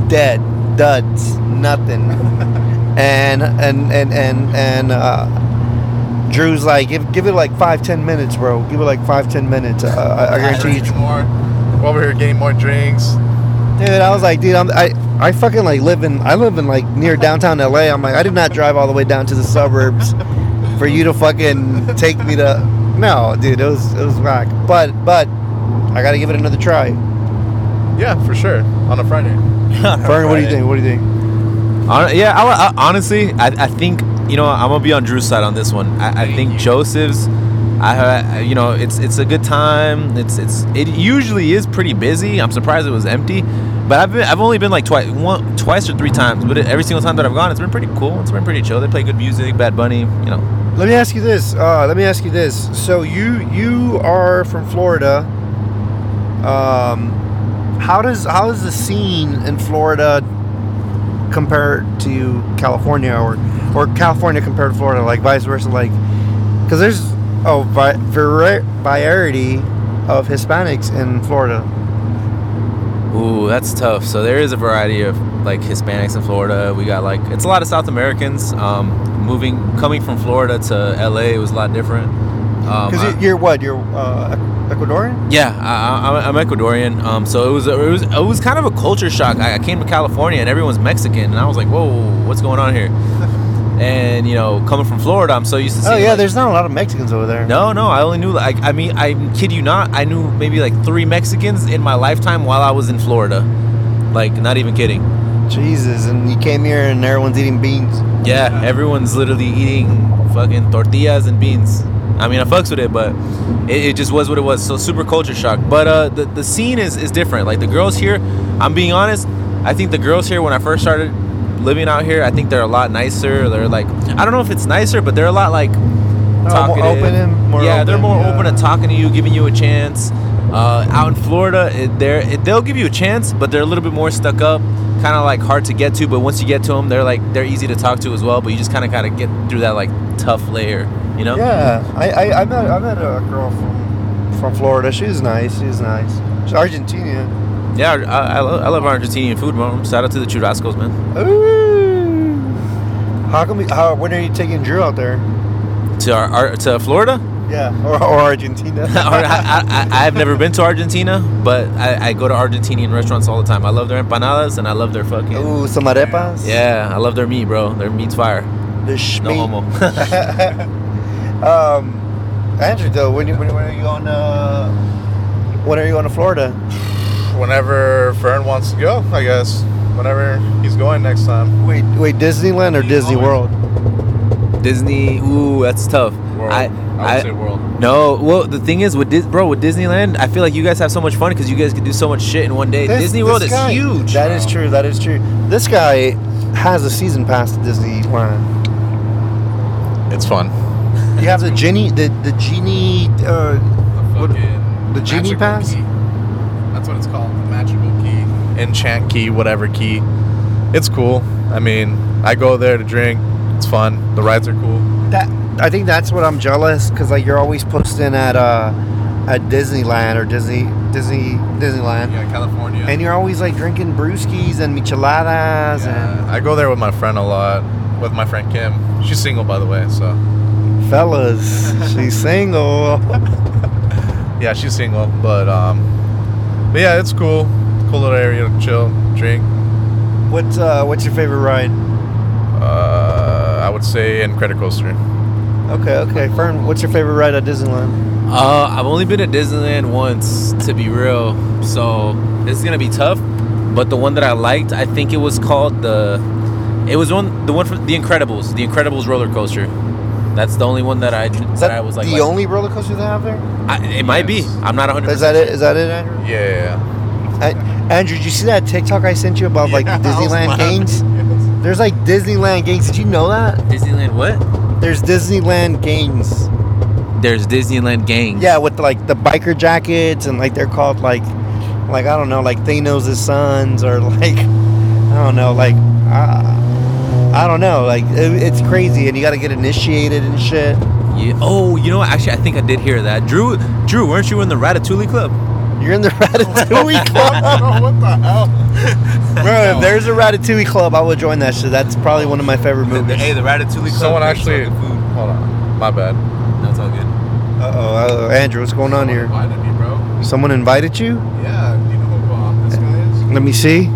dead, duds, nothing. and and and and and uh, Drew's like, give give it like five ten minutes, bro. Give it like five ten minutes. Uh, I, I guarantee you, more. We're over here getting more drinks. dude. I was like, dude, I'm, I I fucking like live in I live in like near downtown LA. I'm like, I did not drive all the way down to the suburbs for you to fucking take me to. No, dude, it was it was whack. But but I gotta give it another try. Yeah, for sure. On a Friday. Fern, what do you think? What do you think? Yeah, I, I, honestly, I, I think you know I'm gonna be on Drew's side on this one. I, I think Joseph's, I, you know it's it's a good time. It's it's it usually is pretty busy. I'm surprised it was empty, but I've been I've only been like twice one twice or three times. But every single time that I've gone, it's been pretty cool. It's been pretty chill. They play good music, Bad Bunny, you know. Let me ask you this. Uh, let me ask you this. So you you are from Florida. Um, how does how is the scene in Florida compared to California, or or California compared to Florida, like vice versa? Like, because there's vi- variety of Hispanics in Florida. Ooh, that's tough. So there is a variety of like Hispanics in Florida. We got like it's a lot of South Americans. Um, moving coming from Florida to LA it was a lot different. Um, Because I- you're what? You're uh, Ecuadorian? Yeah, I, I, I'm Ecuadorian. Um, so it was it was it was kind of a culture shock. I, I came to California and everyone's Mexican, and I was like, whoa, what's going on here? and you know, coming from Florida, I'm so used to. Oh yeah, like- there's not a lot of Mexicans over there. No, no, I only knew like I mean, I kid you not, I knew maybe like three Mexicans in my lifetime while I was in Florida. Like, not even kidding. Jesus, and you came here and everyone's eating beans. Yeah, everyone's literally eating fucking tortillas and beans. I mean, I fucks with it, but it, it just was what it was. So super culture shock. But uh, the the scene is is different. Like the girls here, I'm being honest. I think the girls here when I first started living out here, I think they're a lot nicer. They're like I don't know if it's nicer, but they're a lot like more talkative. open and more yeah, they're more yeah. open to talking to you, giving you a chance. Uh, out in Florida, it, they're it, they'll give you a chance, but they're a little bit more stuck up, kind of like hard to get to. But once you get to them, they're like they're easy to talk to as well. But you just kind of gotta get through that like tough layer, you know? Yeah, I, I, I met I met a girl from from Florida. She's nice. She's nice. She's Argentina. Yeah, I, I, love, I love Argentinian food, man. Shout out to the churrascos, man. Ooh. How come? we- How? When are you taking Drew out there? To our, our to Florida. Yeah, or, or Argentina. I, I, I've never been to Argentina, but I, I go to Argentinian restaurants all the time. I love their empanadas and I love their fucking. Ooh, some arepas. Yeah, I love their meat, bro. Their meat's fire. The No homo. Um, Andrew, though, when, you- when, when are you going? Uh, when are you going to Florida? Whenever Fern wants to go, I guess. Whenever he's going next time. Wait, wait, Disneyland or Disney World? Disney. Ooh, that's tough. World. I I I would say world. No, well, the thing is with Dis- bro with Disneyland, I feel like you guys have so much fun because you guys can do so much shit in one day. This- Disney this World is guy- huge. That is true. That is true. This guy has a season pass to Disneyland. It's fun. You have the genie, the the genie. Uh, What- Fucking the genie magical pass? key. That's what it's called. The magical key. Enchant key, whatever key. It's cool. I mean, I go there to drink. It's fun. The rides are cool. that I think that's what I'm jealous because like you're always posting at uh at Disneyland or Disney Disney Disneyland, Yeah, California. and you're always like drinking brewskis and micheladas Yeah, I go there with my friend a lot. With my friend Kim. She's single, by the way. So and fellas, she's single. yeah, she's single. But um, but yeah, it's cool. Cool little area to chill, drink. What's uh what's your favorite ride? Uh, I would say Incredicoaster. Okay, okay. Fern, what's your favorite ride at Disneyland? Uh, I've only been at Disneyland once, to be real. So this is gonna be tough. But the one that I liked, I think it was called the. It was one, the one from The Incredibles, The Incredibles roller coaster. That's the only one that I that, that I was like. the like- only roller coaster they have there? I, it might be. I'm not 100. Is that it? Is that it, Andrew? Yeah, yeah, yeah. Uh, Andrew, did you see that TikTok I sent you about like Yeah, I was Disneyland laughing. games? There's like Disneyland games. Did you know that? Disneyland what? There's Disneyland games. There's Disneyland gangs. Yeah, with like the biker jackets and like they're called like, like I don't know, like Thanos' sons or like, I don't know, like, I, I don't know, like it, it's crazy and you got to get initiated and shit. Yeah. Oh, you know what? Actually, I think I did hear that. Drew, Drew, weren't you in the Ratatouille club? You're in the Ratatouille club, what the hell? bro. If there's a Ratatouille club, I would join that shit. That's probably one of my favorite The- the- movies. hey, the Ratatouille club. Someone actually. all the food. Hold on. My bad. No, it's all good. Uh oh, Andrew, what's going on here? Invited me, bro. Someone invited you? Yeah. You know who um, this guy is? Let me see.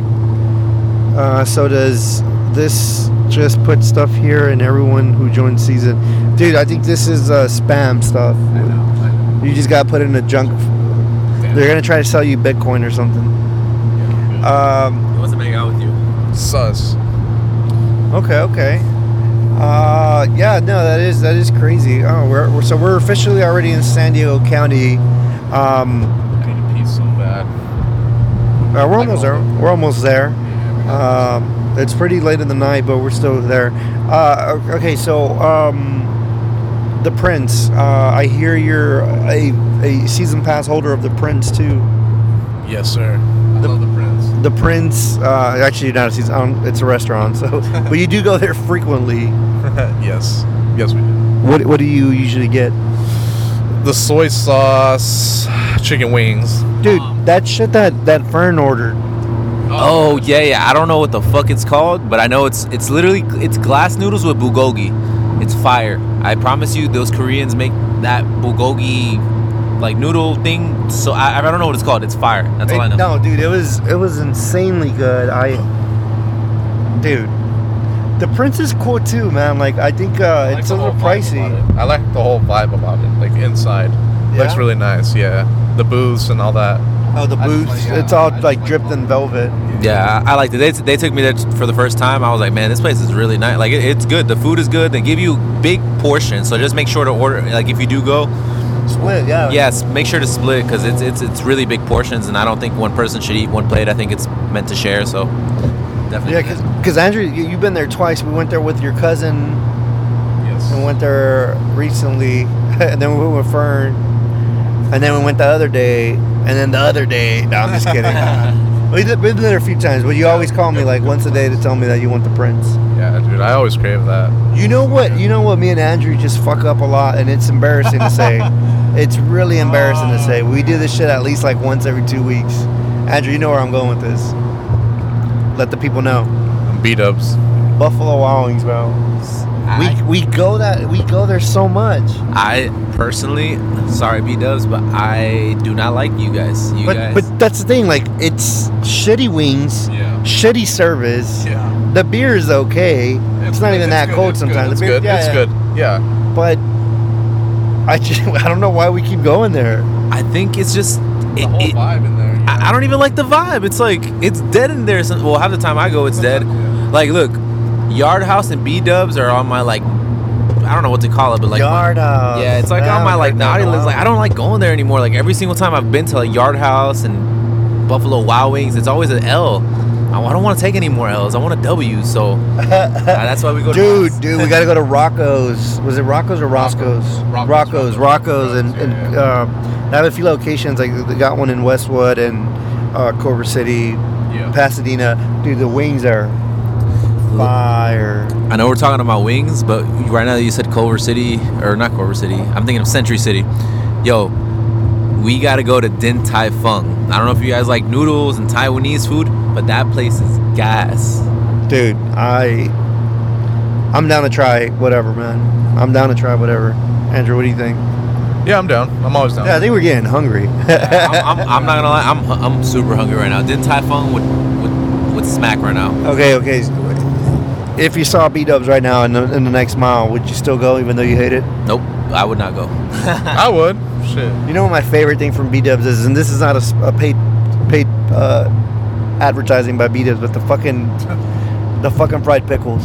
Uh, so does this just put stuff here and everyone who joins season? Dude, I think this is uh, spam stuff. I know. I know. You just gotta put it in a junk. They're gonna try to sell you Bitcoin or something. Yeah. Um, He wants to hang out with you. Sus. okay, okay. Uh, yeah, no, that is that is crazy. Oh, we're, we're so we're officially already in San Diego County. Um, I need to pee so bad. uh, we're almost there. We're almost there. Um, it's pretty late in the night, but we're still there. Uh, okay, so um, the Prince. Uh, I hear you're a, a season pass holder of the Prince too. Yes, sir. I love the prince. The Prince. Uh, actually, not a season. Um, it's a restaurant. So, but you do go there frequently. yes. Yes, we do. What What do you usually get, The soy sauce, chicken wings. dude? That shit that that Fern ordered. Oh yeah, yeah. I don't know what the fuck it's called, but I know it's it's literally it's glass noodles with bulgogi. It's fire. I promise you, those Koreans make that bulgogi like noodle thing. So I, I don't know what it's called. It's fire. That's all I know. No, dude, it was it was insanely good. I, dude, the Prince is cool too, man. Like I think uh, I like it's a little pricey. I like the whole vibe about it, like inside. Looks really nice. Yeah, the booths and all that. Oh, the I just booths. yeah, it's all like like dripped in velvet. Yeah, I, I liked it. They, they took me there for the first time. I was like, man, this place is really nice. Like it, it's good. The food is good. They give you big portions, so just make sure to order. Like if you do go, Split, yeah. yes, make sure to split because it's it's it's really big portions, and I don't think one person should eat one plate. I think it's meant to share. So definitely. Yeah, because Andrew, you, you've been there twice. We went there with your cousin. Yes. We went there recently, and then we went with Fern, and then we went the other day, and then the other day. No, I'm just kidding. We've been there a few times, but you always call me like once a day to tell me that you want the Prince. Yeah, dude. I always crave that. You know what? You know what? Me and Andrew just fuck up a lot, and it's embarrassing to say. It's really embarrassing to oh. say. We do this shit at least like once every two weeks. Andrew, you know where I'm going with this. Let the people know. B Dubs. Buffalo Wild Wings, bro. I- We we go that we go there so much. I personally, sorry, B Dubs, but I do not like you guys. You But guys. but that's the thing. Like it's shitty wings, Yeah. shitty service. Yeah. The beer is okay. It's, not even that good, cold it's sometimes. Good, it's the beer, good. yeah, it's yeah. good. Yeah. But I just I don't know why we keep going there. I think it's just. The It, whole it- vibe in there. yeah. I, I don't even like the vibe. It's like it's dead in there. Some, well, half the time I go, it's dead. Yeah. Like, look, Yard House and B Dubs are on my like. I don't know what to call it, but like Yard House. Yeah, it's like on my like naughty list. Like I don't like going there anymore. Like every single time I've been to like Yard House and Buffalo Wild Wings, it's always an L. I don't want to take any more L's. I want a W. So uh, that's why we go. to Dude, House. dude, we gotta go to Rocco's. Was it Rocco's or Roscoe's? Rocco's. Rocco's, Rocco's, and, and Yeah, um, they have a few locations. Like they got one in Westwood and uh, Culver City, Yeah. Pasadena. Dude, the wings are fire. I know we're talking about wings, but right now you said Culver City or not Culver City. I'm thinking of Century City. Yo, we gotta go to Din Tai Fung. I don't know if you guys like noodles and Taiwanese food, but that place is gas. Dude, I, I'm down to try whatever, man. I'm down to try whatever. Andrew, what do you think? Yeah, I'm down. I'm always down. Yeah, I think we're getting hungry. I'm, I'm, I'm not gonna lie, I'm I'm super hungry right now. Din Tai Fung would would, would smack right now. okay, okay. If you saw B Dubs right now in the, in the next mile, would you still go even though you hate it? Nope, I would not go. I would. Shit. You know what my favorite thing from B Dubs is, and this is not a paid paid uh, advertising by B Dubs, but the fucking the fucking fried pickles,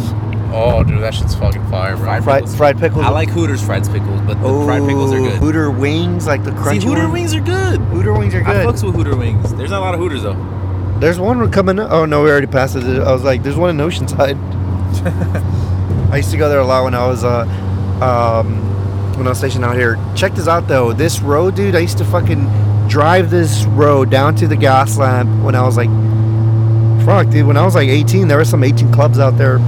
Oh, dude, that shit's fucking fire, bro. Fried fried pickles. fried pickles. I like Hooters fried pickles, but the fried pickles are good. Hooter wings, like the See. Hooter one. wings are good. Hooter wings are good. I good. fucks with Hooter wings. There's not a lot of Hooters though. There's one coming. up. Oh no, we already passed it. I was like, there's one in Oceanside. I used to go there a lot when I was uh, um, when I was stationed out here. Check this out though. This road, dude. I used to fucking drive this road down to the Gaslamp when I was like, fuck, dude. When I was like 18, there were some 18 clubs out there,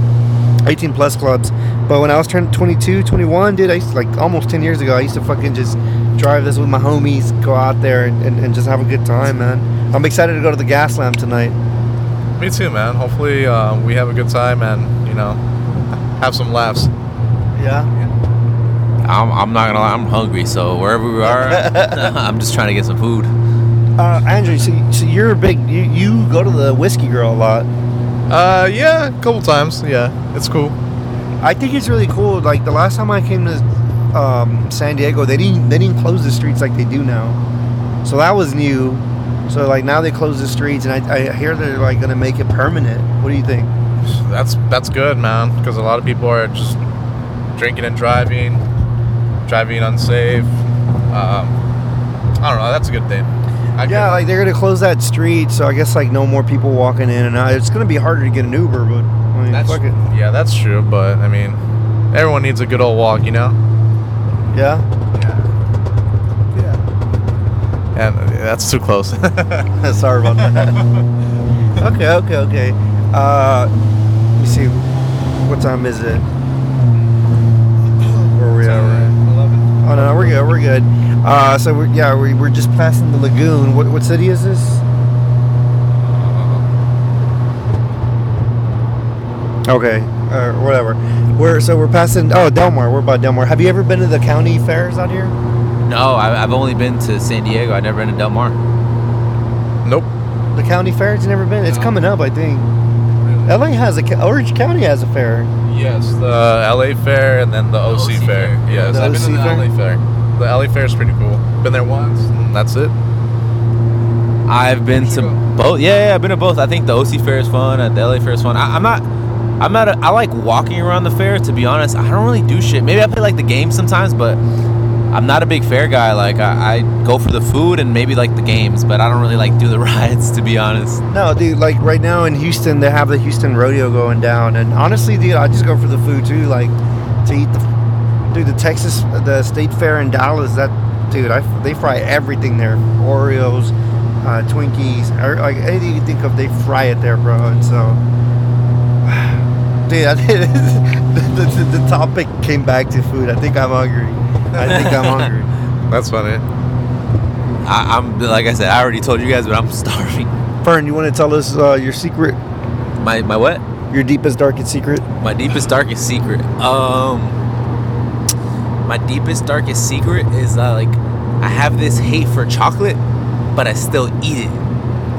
18 plus clubs. But when I was turning 22, 21, dude, I used to, like almost 10 years ago, I used to fucking just drive this with my homies, go out there and, and, and just have a good time, man. I'm excited to go to the Gaslamp tonight. Me too, man. Hopefully, uh, we have a good time and you know, have some laughs. Yeah. I'm, I'm not gonna lie, I'm hungry. So wherever we are, I'm just trying to get some food. Uh, Andrew, so, so you're a big you, you go to the whiskey girl a lot. Uh, yeah, a couple times. Yeah, it's cool. I think it's really cool. Like the last time I came to um, San Diego, they didn't they didn't close the streets like they do now. So that was new. So like now they close the streets, and I, I hear they're like gonna make it permanent. What do you think? That's that's good, man. Because a lot of people are just drinking and driving, driving unsafe. Um, I don't know. That's a good thing. I Yeah, like they're gonna close that street, so I guess like no more people walking in and out. It's gonna be harder to get an Uber, but I mean, that's fuck it. yeah, that's true. But I mean, everyone needs a good old walk, you know. Yeah. Yeah. Yeah. And uh, that's too close. Sorry about that. okay, okay, okay. Uh, let me see. What time is it? Where are we at? Oh no, we're good. We're good. Uh, so we're yeah, we, we're just passing the lagoon. What what city is this? Okay, uh, whatever. We're so we're passing. Oh, Del Mar. We're by Del Mar. Have you ever been to the county fairs out here? No, I, I've only been to San Diego. I've never been to Del Mar. nope. The county fairs. You never been? It's No. coming up, I think. LA has a Orange County has a fair. Yes, the LA Fair and then the OC, OC Fair. Fair. Yes, The I've been to the Fair? LA Fair. The LA Fair is pretty cool. Been there once, and that's it. I've been to go. both. Yeah, yeah, I've been to both. I think the OC fair is fun. and The LA fair is fun. I, I'm not. I'm not. A, I like walking around the fair. To be honest, I don't really do shit. Maybe I play like the game sometimes, but I'm not a big fair guy. Like I, I go for the food and maybe like the games, but I don't really like do the rides. To be honest. No, dude. Like right now in Houston, they have the Houston Rodeo going down, and honestly, dude, I just go for the food too. Like to eat the, dude, the Texas, the State Fair in Dallas. That, dude, I they fry everything there. Oreos, uh, Twinkies, or like anything you think of, they fry it there, bro. And so, dude, I the, the, the topic came back to food. I think I'm hungry. I think I'm hungry. That's funny. I, I'm like I said. I already told you guys, but I'm starving. Fern, you want to tell us uh, your secret, My my what? your deepest, darkest secret? My deepest darkest secret. Um, my deepest darkest secret is uh, like I have this hate for chocolate, but I still eat it.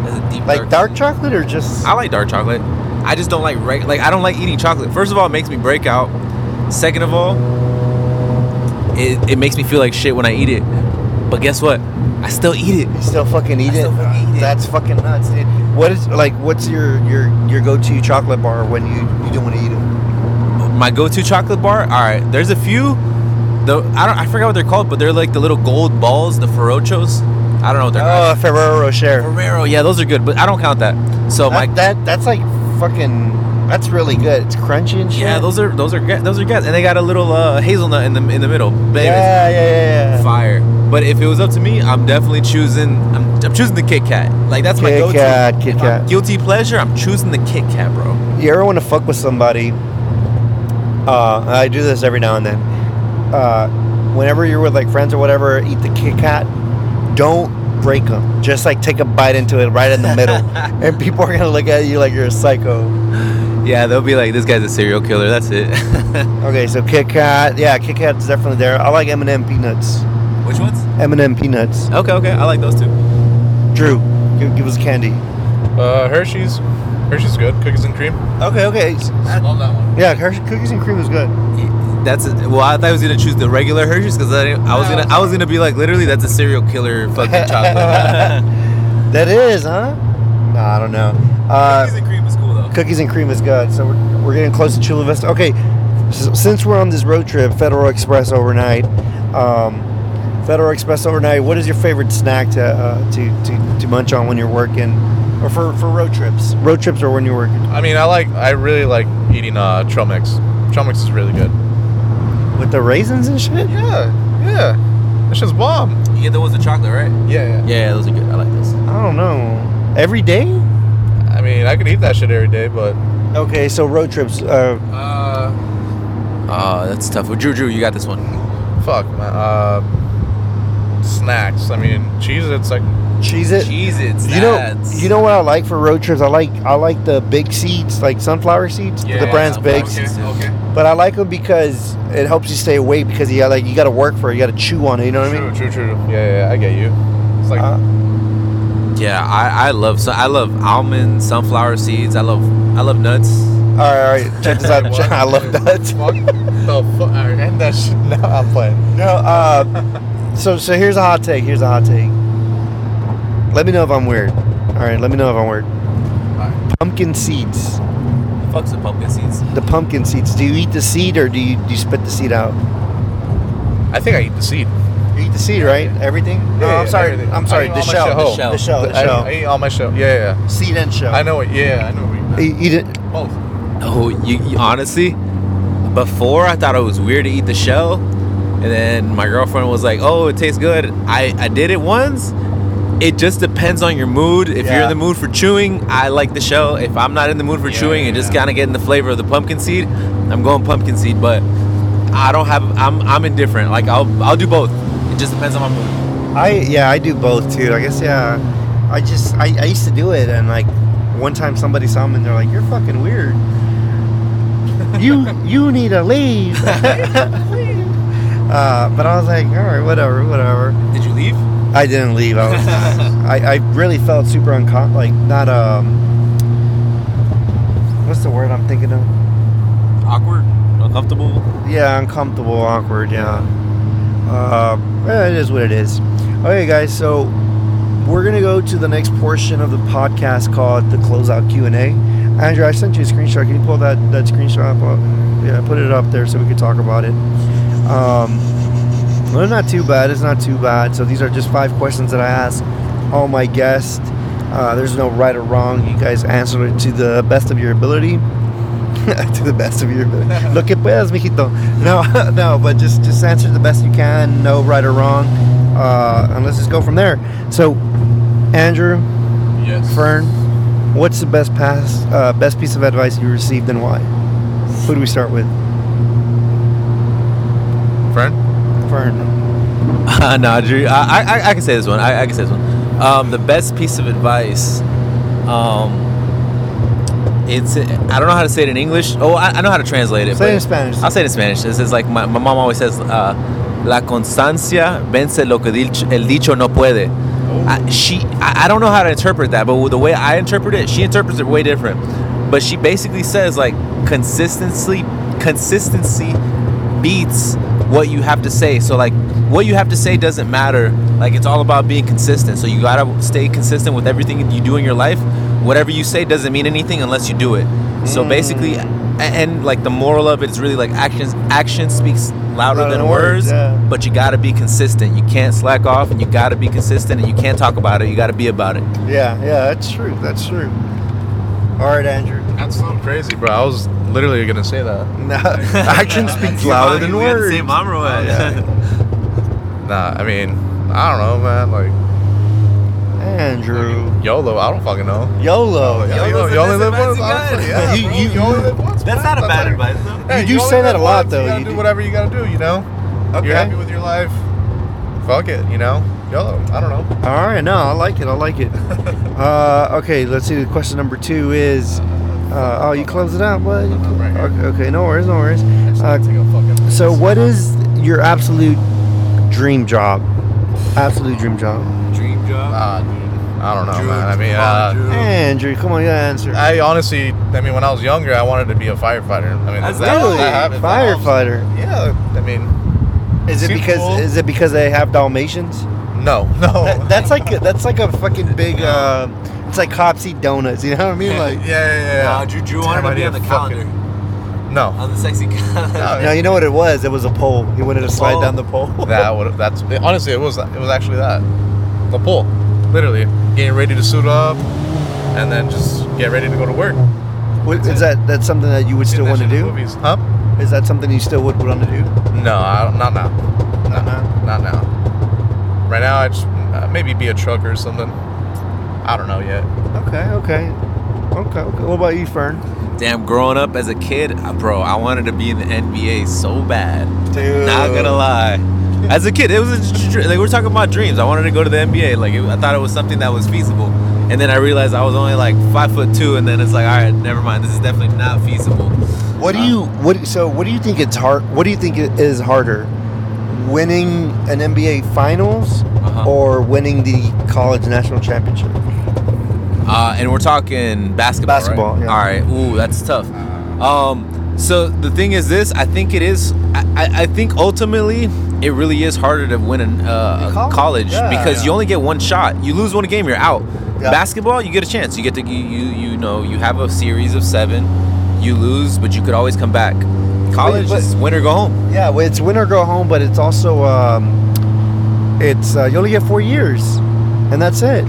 That's a deep Like dark chocolate or just? I like dark chocolate. I just don't like reg- like I don't like eating chocolate. First of all, it makes me break out. Second of all, it, it makes me feel like shit when I eat it. But guess what? I still eat it. You still fucking eat I it? still fucking eat it. That's fucking nuts, dude. What is like? What's your your your go to chocolate bar when you you don't want to eat it? my go-to chocolate bar. All right, there's a few. The I don't I forgot what they're called, but they're like the little gold balls, the Ferrochos. I don't know what they're Oh, called. Ferrero Rocher. Ferrero, yeah, those are good, but I don't count that. So my That, that that's like fucking. That's really good. It's crunchy and shit. yeah, those are those are good. Those are good, and they got a little uh, hazelnut in the in the middle. Yeah, yeah, yeah, yeah. fire. But if it was up to me, I'm definitely choosing. I'm, I'm choosing the Kit Kat. Like that's my Kit go-to. Kat, Kit I'm Kat. Guilty pleasure. I'm choosing the Kit Kat, bro. You ever want to fuck with somebody? Uh, I do this every now and then. Uh, whenever you're with like friends or whatever, eat the Kit Kat. Don't break them. Just like take a bite into it right in the middle, and people are gonna look at you like you're a psycho. Yeah, they'll be like, "This guy's a serial killer." That's it. Okay, so Kit Kat, yeah, Kit Kat's definitely there. I like M&M peanuts. Which ones? M&M peanuts. Okay, okay, I like those too. Drew, give, give us candy. Uh, Hershey's. Hershey's good. Cookies and cream. Okay, okay. I love that one. Yeah, Hershey, cookies and cream is good. That's a, well. I thought I was gonna choose the regular Hershey's because I, didn't- I was gonna I was gonna be like literally that's a serial killer fucking chocolate. That is, huh? No, I don't know. Uh, Cookies and cream is cool though. cookies and cream is good. So we're, we're getting close to Chula Vista. Okay, s since we're on this road trip, Federal Express overnight. Um, Federal Express overnight. What is your favorite snack to uh, to, to to munch on when you're working, or for, for road trips? Road trips or when you're working I mean, I like. I really like eating uh, trail mix. Trail mix is really good. With the raisins and shit. Yeah, yeah. That shit's bomb. You get the ones chocolate, right? Yeah, yeah. Yeah, those are good. I like this. I don't know. Every day? I mean, I could eat that shit every day, but Okay, so road trips. Uh, uh, Oh, that's tough. Well, Drew, Drew, you got this one. fuck, man. Uh, snacks. I mean, cheese. It's like cheese it. Cheese it. You know, you know what I like for road trips. I like I like the big seeds, like sunflower seeds. Yeah, the brand's big, Okay. but I like them because it helps you stay awake because you got like you got to work for it. You got to chew on it. You know what I mean? true, true. Yeah, yeah, yeah, I get you. It's like Uh, Yeah, I, I love so I love almonds, sunflower seeds. I love I love nuts. all right, all right. Check this out. What? I love that. fuck the fuck. Alright, end that shit. No, I'm playing. No, uh, so so here's a hot take. Here's a hot take. Let me know if I'm weird. All right, let me know if I'm weird. Pumpkin seeds. Fuck some pumpkin seeds. The pumpkin seeds. Do you eat the seed or do you do you spit the seed out? I think I eat the seed. You eat the seed, right? Everything? No, Yeah, I'm sorry. everything. I'm sorry. I eat The all my shell. shell. The shell. The shell. The I, shell. I eat all my shell. Yeah, yeah. Seed and shell. I know it. Yeah, I know what you You eat it. Both. Oh, you, you honestly, before I thought it was weird to eat the shell, and then my girlfriend was like, "Oh, it tastes good." I I did it once. It just depends on your mood. If you're in the mood for chewing, I like the shell. If I'm not in the mood for Yeah, chewing and just yeah. kind of getting the flavor of the pumpkin seed, I'm going pumpkin seed. But I don't have. I'm I'm indifferent. Like I'll I'll do both. It just depends on my mood. I yeah, I do both too. I guess yeah. I just I, I used to do it and like one time somebody saw me and they're like, You're fucking weird. you you need to leave. uh, but I was like, Alright, whatever, whatever. Did you leave? I didn't leave. I was I, I really felt super uncom like not um what's the word I'm thinking of? Awkward, uncomfortable. Yeah, uncomfortable, awkward. Yeah, uh, eh, it is what it is. Okay, guys. So we're gonna go to the next portion of the podcast called the closeout Q and A. Andrew, I sent you a screenshot. Can you pull that that screenshot up? Yeah, put it up there so we can talk about it. Um, well, it's not too bad. It's not too bad. So these are just five questions that I ask all my guests. Uh, there's no right or wrong. You guys answer it to the best of your ability. to the best of your ability. Lo que puedas, mijito. No, no, but just just answer the best you can. No right or wrong. Uh, and let's just go from there. So, Andrew, Yes. Fern, what's the best pass, uh, best piece of advice you received and why? Who do we start with? Friend. Fern. Uh, nah, Drew. I, I, I can say this one. I, I can say this one. Um, the best piece of advice. Um, it's I don't know how to say it in English. Oh, I, I know how to translate it. Say it in Spanish. I'll say it in Spanish. This is like my, my mom always says, uh, "La constancia vence lo que dich- el dicho no puede." I, she, I, I don't know how to interpret that, but the way I interpret it, she interprets it way different. But she basically says like consistency, consistency beats what you have to say. So like what you have to say doesn't matter. Like it's all about being consistent. So you gotta stay consistent with everything you do in your life. whatever you say doesn't mean anything unless you do it. So Mm. basically, and, like the moral of it is really like actions. Action speaks louder Louder than than words, words. yeah. But you got to be consistent. You can't slack off, and you got to be consistent, and you can't talk about it. You got to be about it. Yeah, yeah, that's true. That's true. All right, Andrew. That's so crazy, bro. I was literally gonna say that. No, action speaks louder than words. Nah, I mean, I don't know, man. Like Andrew. YOLO, I don't fucking know. YOLO. Yeah, YOLO's you, you only live once. best I don't- advice, Yeah, you- you- you only live once. That's man. not a bad like- advice, though. Hey, You do you say that a lot, though. You gotta You do do- whatever you gotta do. You know. Okay. You're happy with your life. Fuck it. You know. YOLO. I don't know. All right, no, I like it. I like it. uh, okay, let's see. Question number two is. Uh, oh, you close it out, bud. Okay, okay, no worries, no worries. Uh, Take a fucking- so, what is your absolute dream job? Absolute dream job. Dream job. Ah, dude. I don't know, Drew, man. I mean, uh, Andrew, come on, you gotta answer. I honestly, I mean, when I was younger, I wanted to be a firefighter. I mean, That's that- really that firefighter. Yeah, I mean, Is it because cool. is it because they have Dalmatians? no, no. That, that's like that's like a fucking big. Uh, it's like cops eat donuts. You know what I mean? Like, yeah, yeah, yeah. Nah, Drew, Drew wanted Damn, to be on the to fucking- calendar. No, On the sexy calendar. No, now you know what it was. It was a pole. He wanted to slide Pole? down the pole. that would. That's honestly, it was. It was actually that. The pole, literally getting ready to suit up, and then just get ready to go to work. What, is that that's something that you would still want to do? Movies, huh? Is that something you still would want to do? No, I don't, not now. Not now? Not now. Right now, I just uh, maybe be a trucker or something. I don't know yet. Okay, okay, okay, okay. What about you, Fern? Damn, growing up as a kid, uh, bro, I wanted to be in the NBA so bad. Dude, Not gonna lie. As a kid, it was a, dr- like we're talking about dreams. I wanted to go to the NBA. Like it, I thought it was something that was feasible, and then I realized I was only like five foot two, and then it's like, all right, never mind. This is definitely not feasible. What do you what? So what do you think it's hard? What do you think it is harder, winning an NBA Finals Uh-huh. or winning the college national championship? Uh, and we're talking basketball. Basketball, right? yeah. All right. Ooh, that's tough. Um, so the thing is this: I think it is. I, I, think ultimately it really is harder to win an, uh, a College? college Yeah. because you only get one shot. You lose one game, you're out. Yeah. Basketball, you get a chance. You get to you you you know you have a series of seven. You lose, but you could always come back. College but- is win or go home. Yeah, it's win or go home, but it's also um, it's uh, you only get four years, and that's it.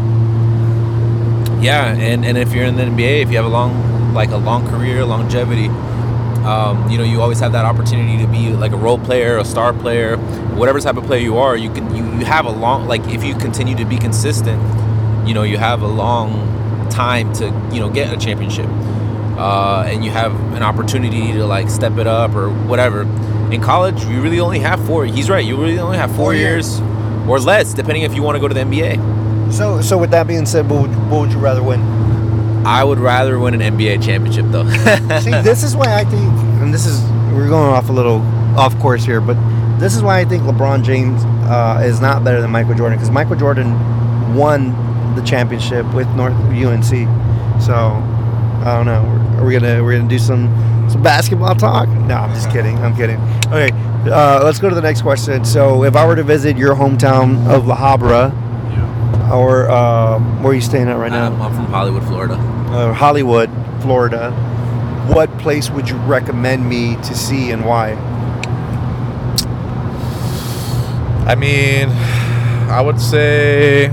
Yeah, and, and if you're in the NBA, if you have a long like a long career, longevity, um, you know, you always have that opportunity to be like a role player, a star player, whatever type of player you are. You can you, you have a long like if you continue to be consistent, you know, you have a long time to you know get a championship, uh, and you have an opportunity to like step it up or whatever. In college, you really only have four. He's right. You really only have four, Four years. or less, depending if you want to go to the NBA. So, so with that being said, what would, what would you rather win? I would rather win an NBA championship though. See, this is why I think, and this is we're going off a little off course here, but this is why I think LeBron James uh, is not better than Michael Jordan because Michael Jordan won the championship with North UNC. So I don't know. Are we gonna we're gonna do some some basketball talk? No, I'm just kidding. I'm kidding. Okay, uh, let's go to the next question. So if I were to visit your hometown of La Habra, yeah. or uh, where are you staying at right now? I'm from Hollywood, Florida. uh, Hollywood, Florida, what place would you recommend me to see and why? I mean, I would say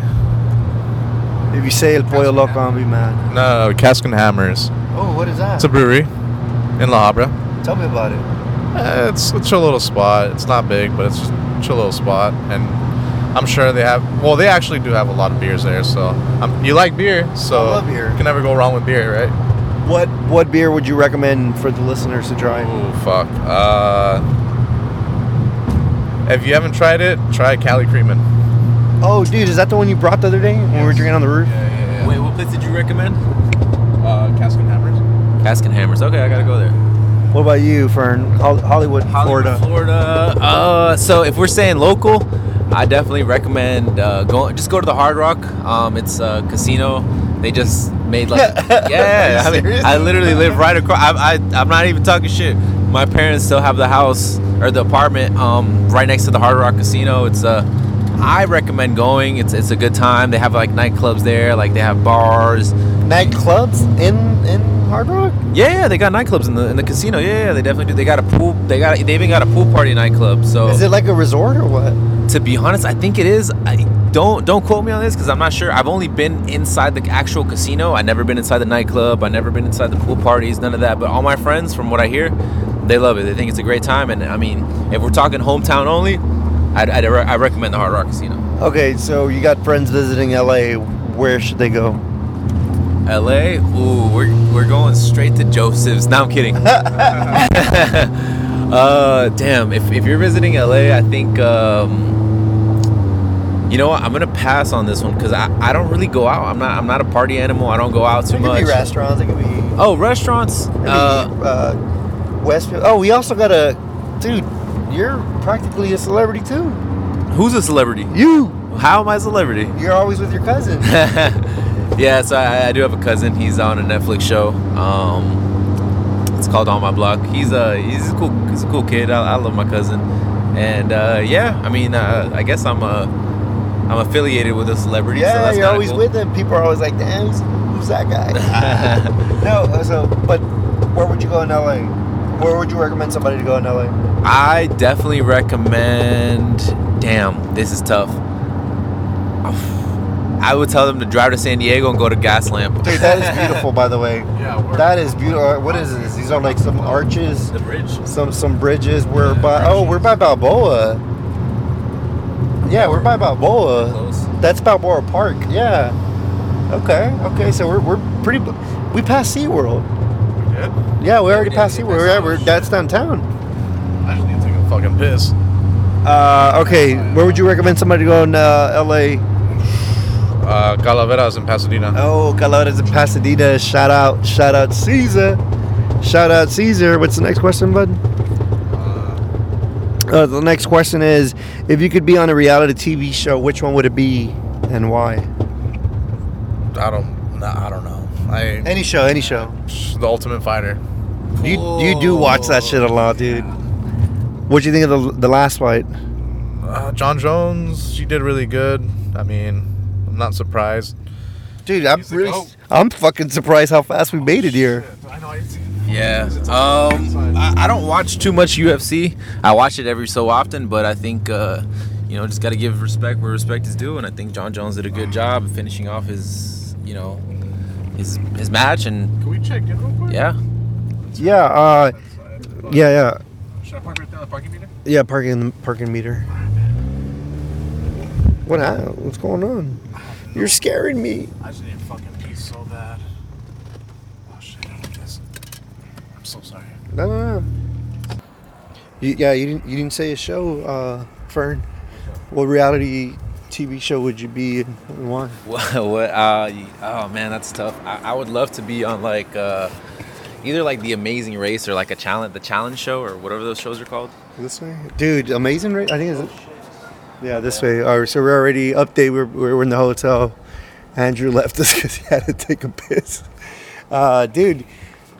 If you say El Pollo Loco, I'll be mad. no, no, Cask and Hammers. Oh, what is that? It's a brewery in La Habra. Tell me about it. Eh, It's it's a little spot. It's not big, but it's just a chill little spot, and I'm sure they have. Well, they actually do have a lot of beers there. So um, you like beer, so I love beer. You can never go wrong with beer, right? What what beer would you recommend for the listeners to try? Oh fuck. Uh, if you haven't tried it, try Cali Creamin'. Oh, dude, is that the one you brought the other day when we were drinking on the roof? yeah, yeah. Wait, what place did you recommend? Uh, Cask and Hammers. Cask and Hammers. Okay, I gotta go there. What about you, Fern? Hol- Hollywood, Hollywood, Florida. Florida. Uh, so if we're saying local, I definitely recommend uh, going. Just go to the Hard Rock. Um, it's a casino. They just made like yeah. I mean, I literally live right across. I, I I'm not even talking shit. My parents still have the house or the apartment um, right next to the Hard Rock Casino. It's uh I recommend going. It's it's a good time. They have like nightclubs there. Like they have bars. Nightclubs in in Hard Rock. Yeah, yeah, they got nightclubs in the in the casino. Yeah, yeah, they definitely do. They got a pool. They got they even got a pool party nightclub. So Is it like a resort or what? to be honest, I think it is. I don't don't quote me on this because I'm not sure. I've only been inside the actual casino. I never been inside the nightclub. I never been inside the pool parties. None of that. But all my friends, from what I hear, they love it. They think it's a great time. And I mean, if we're talking hometown only, I'd, I'd re- I recommend the Hard Rock Casino. Okay, so you got friends visiting LA. Where should they go? LA, ooh, we're we're going straight to Joseph's. No, I'm kidding. uh, damn, if, if you're visiting LA, I think um, you know what? I'm gonna pass on this one because I, I don't really go out. I'm not I'm not a party animal. I don't go out too It could much. be restaurants. It could be, Oh, restaurants. could be Uh, uh, Westfield. Oh, we also got a dude. You're practically a celebrity too. who's a celebrity? You. How am I a celebrity? You're always with your cousin. yeah, so I, I do have a cousin. He's on a Netflix show. Um, it's called On My Block. He's a he's a cool he's a cool kid. I, I love my cousin, and uh, yeah, I mean, uh, I guess I'm a I'm affiliated with a celebrity. so yeah, that's you're always cool. with him. People are always like, "Damn, who's, who's that guy?" no, uh, so but where would you go in LA? Where would you recommend somebody to go in LA? I definitely recommend. Damn, this is tough. I would tell them to drive to San Diego and go to Gaslamp. Dude, that is beautiful, by the way. Yeah, That is beautiful. What is this? These are like some arches, The bridge. some some bridges. We're by oh, we're by Balboa. Yeah, we're by Balboa. Close. That's Balboa Park. Yeah. Okay. Okay. So we're we're pretty. We passed SeaWorld. we did. Yeah, we already did. passed SeaWorld. We're, yeah, we're that's downtown. I just need to take a fucking piss. Uh, okay, where would you recommend somebody to go in uh, LA? Uh, Calaveras in Pasadena. Oh, Calaveras in Pasadena. Shout out, shout out Caesar. Shout out Caesar. What's the next question, bud? Uh, the next question is if you could be on a reality TV show, which one would it be and why? I don't. Nah, I don't know. I Any show, any show. the Ultimate Fighter. You you do watch that shit a lot, dude. What'd you think of the, the last fight? Uh, Jon Jones, she did really good. I mean, I'm not surprised. Dude, I'm He's really, I'm fucking surprised how fast we made it here. I know. It's, Yeah. Um, I, I don't watch too much UFC. I watch it every so often, but I think uh, you know just got to give respect where respect is due, and I think Jon Jones did a good job of finishing off his you know his his match, and Can we check in real quick? yeah. Yeah, uh, yeah, yeah, Should I park right there on the parking meter? yeah. Parking parking meter. What? hap- What's going on? You're scaring me. I just need a fucking pee so bad. Oh shit! I'm just. I'm so sorry. No, no, no. You, yeah, you didn't. You didn't say a show, uh, Fern. What reality TV show would you be in and why? What? what uh, oh man, that's tough. I, I would love to be on like uh, either like the Amazing Race or like a challenge, the challenge show or whatever those shows are called. This way, dude. Amazing, Race. I think it's. Yeah, this way. All right, so we're already update. We're, we're in the hotel. Andrew left us because he had to take a piss. Uh, dude,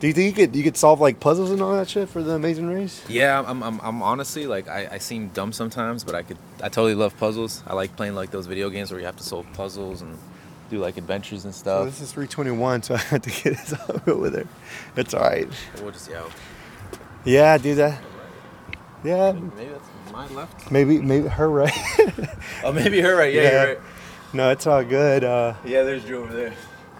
do you think you could you could solve like puzzles and all that shit for the Amazing Race? Yeah, I'm, I'm, I'm honestly like I, I seem dumb sometimes, but I could I totally love puzzles. I like playing like those video games where you have to solve puzzles and do like adventures and So stuff. this is 321, so I had to get his over there. It's all right. We'll just yeah. Yeah, do that. Yeah, Maybe my left. maybe maybe her right. Oh, maybe her right. Yeah, Yeah. you're right. no, it's all good. Uh, Yeah, there's Drew over there.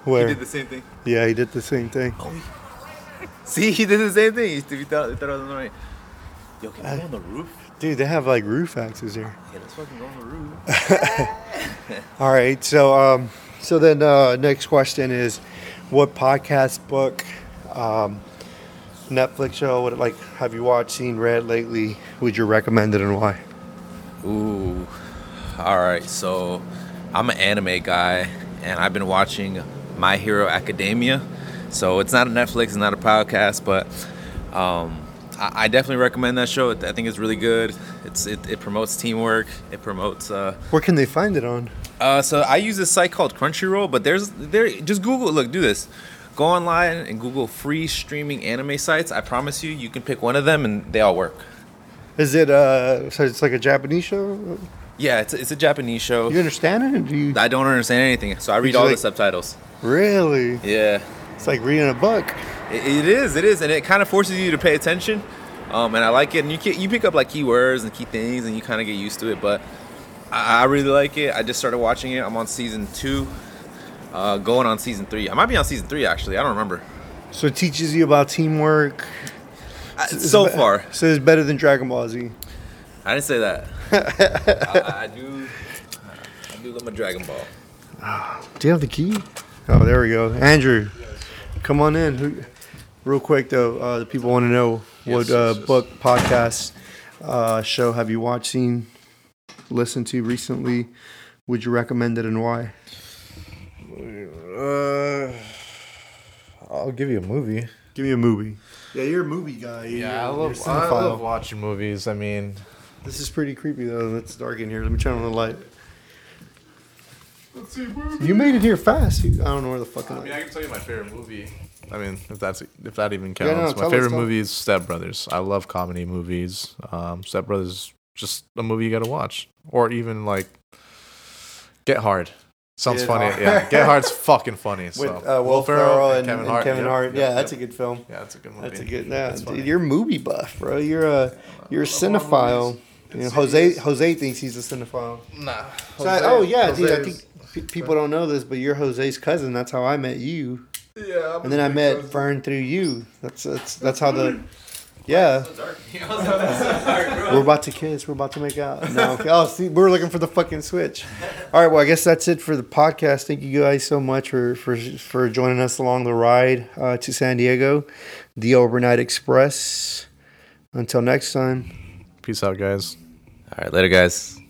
where? He did the same thing. yeah, he did the same thing. Oh, See, he did the same thing. He, thought, he thought I was on the right. Yo, can we go on the roof? Dude, they have like roof axes here. Yeah, let's fucking go on the roof. All right, so um, so then uh, next question is, what podcast, book, um, Netflix show, what like have you watched, seen, read lately? Would you recommend it and why? Ooh. All right. So I'm an anime guy, and I've been watching My Hero Academia. So it's not a Netflix, it's not a podcast, but um, I, I definitely recommend that show. I think it's really good. It's it, it promotes teamwork. It promotes. Uh, Where can they find it on? uh, so I use this site called Crunchyroll, but there's there just Google. Look, do this. Go online and Google free streaming anime sites. I promise you, you can pick one of them, and they all work. Is it uh? So it's like a Japanese show. Yeah, it's a, it's a Japanese show. You understand it? Do you I don't understand anything, so I read all like- the subtitles. really? Yeah, It's like reading a book. it, it is. It is, and it kind of forces you to pay attention. Um, and I like it. And you can, you pick up like keywords and key things, and you kind of get used to it. But I, I really like it. I just started watching it. I'm on season two, uh, going on season three. I might be on season three actually. I don't remember. So it teaches you about teamwork. I, It's so far, So it's better than Dragon Ball Z. I didn't say that. I, I do. I do love my Dragon Ball. Do you have the key? Oh, there we go. Andrew, come on in. Real quick though, uh, the people want to know what Yes, uh, yes. book, podcast, uh, show have you watched, seen, listened to recently? Would you recommend it and why? Uh, I'll give you a movie. Give me a movie. Yeah, you're a movie guy. You're, Yeah, I love, I love watching movies. I mean, This is pretty creepy though. It's dark in here. Let me turn on the light. Let's see movie. You made it here fast. You- I don't know where the fuck. I I mean, I can tell you my favorite movie. I mean, if that's if that even counts. Yeah, no, my favorite tell- movie is Step Brothers. I love comedy movies. Um, Step Brothers is just a movie you got to watch, or even like Get Hard. Sounds Get funny. Hard. Yeah, Get Hard's fucking funny. with So uh, Will Ferrell and, and Kevin Hart. Kevin Yep, Yeah, yep, that's a good film. Yeah, that's a good movie. That's a good. Yeah, It's dude, you're movie buff, bro. You're a you're a I love cinephile. You know, Jose. Jose thinks he's a cinephile. Nah. So I- oh yeah, Jose dude. I think pe- people don't know this, but you're Jose's cousin. That's how I met you, Yeah. I'm and then I met cousin. Fern through you. That's that's that's how the. Yeah, we're about to kiss. We're about to make out. No, okay. oh, see, we're looking for the fucking switch. All right, well, I guess that's it for the podcast. Thank you guys so much for for for joining us along the ride uh, to San Diego, the Overnight Express. Until next time. Peace out, guys. All right, later, guys.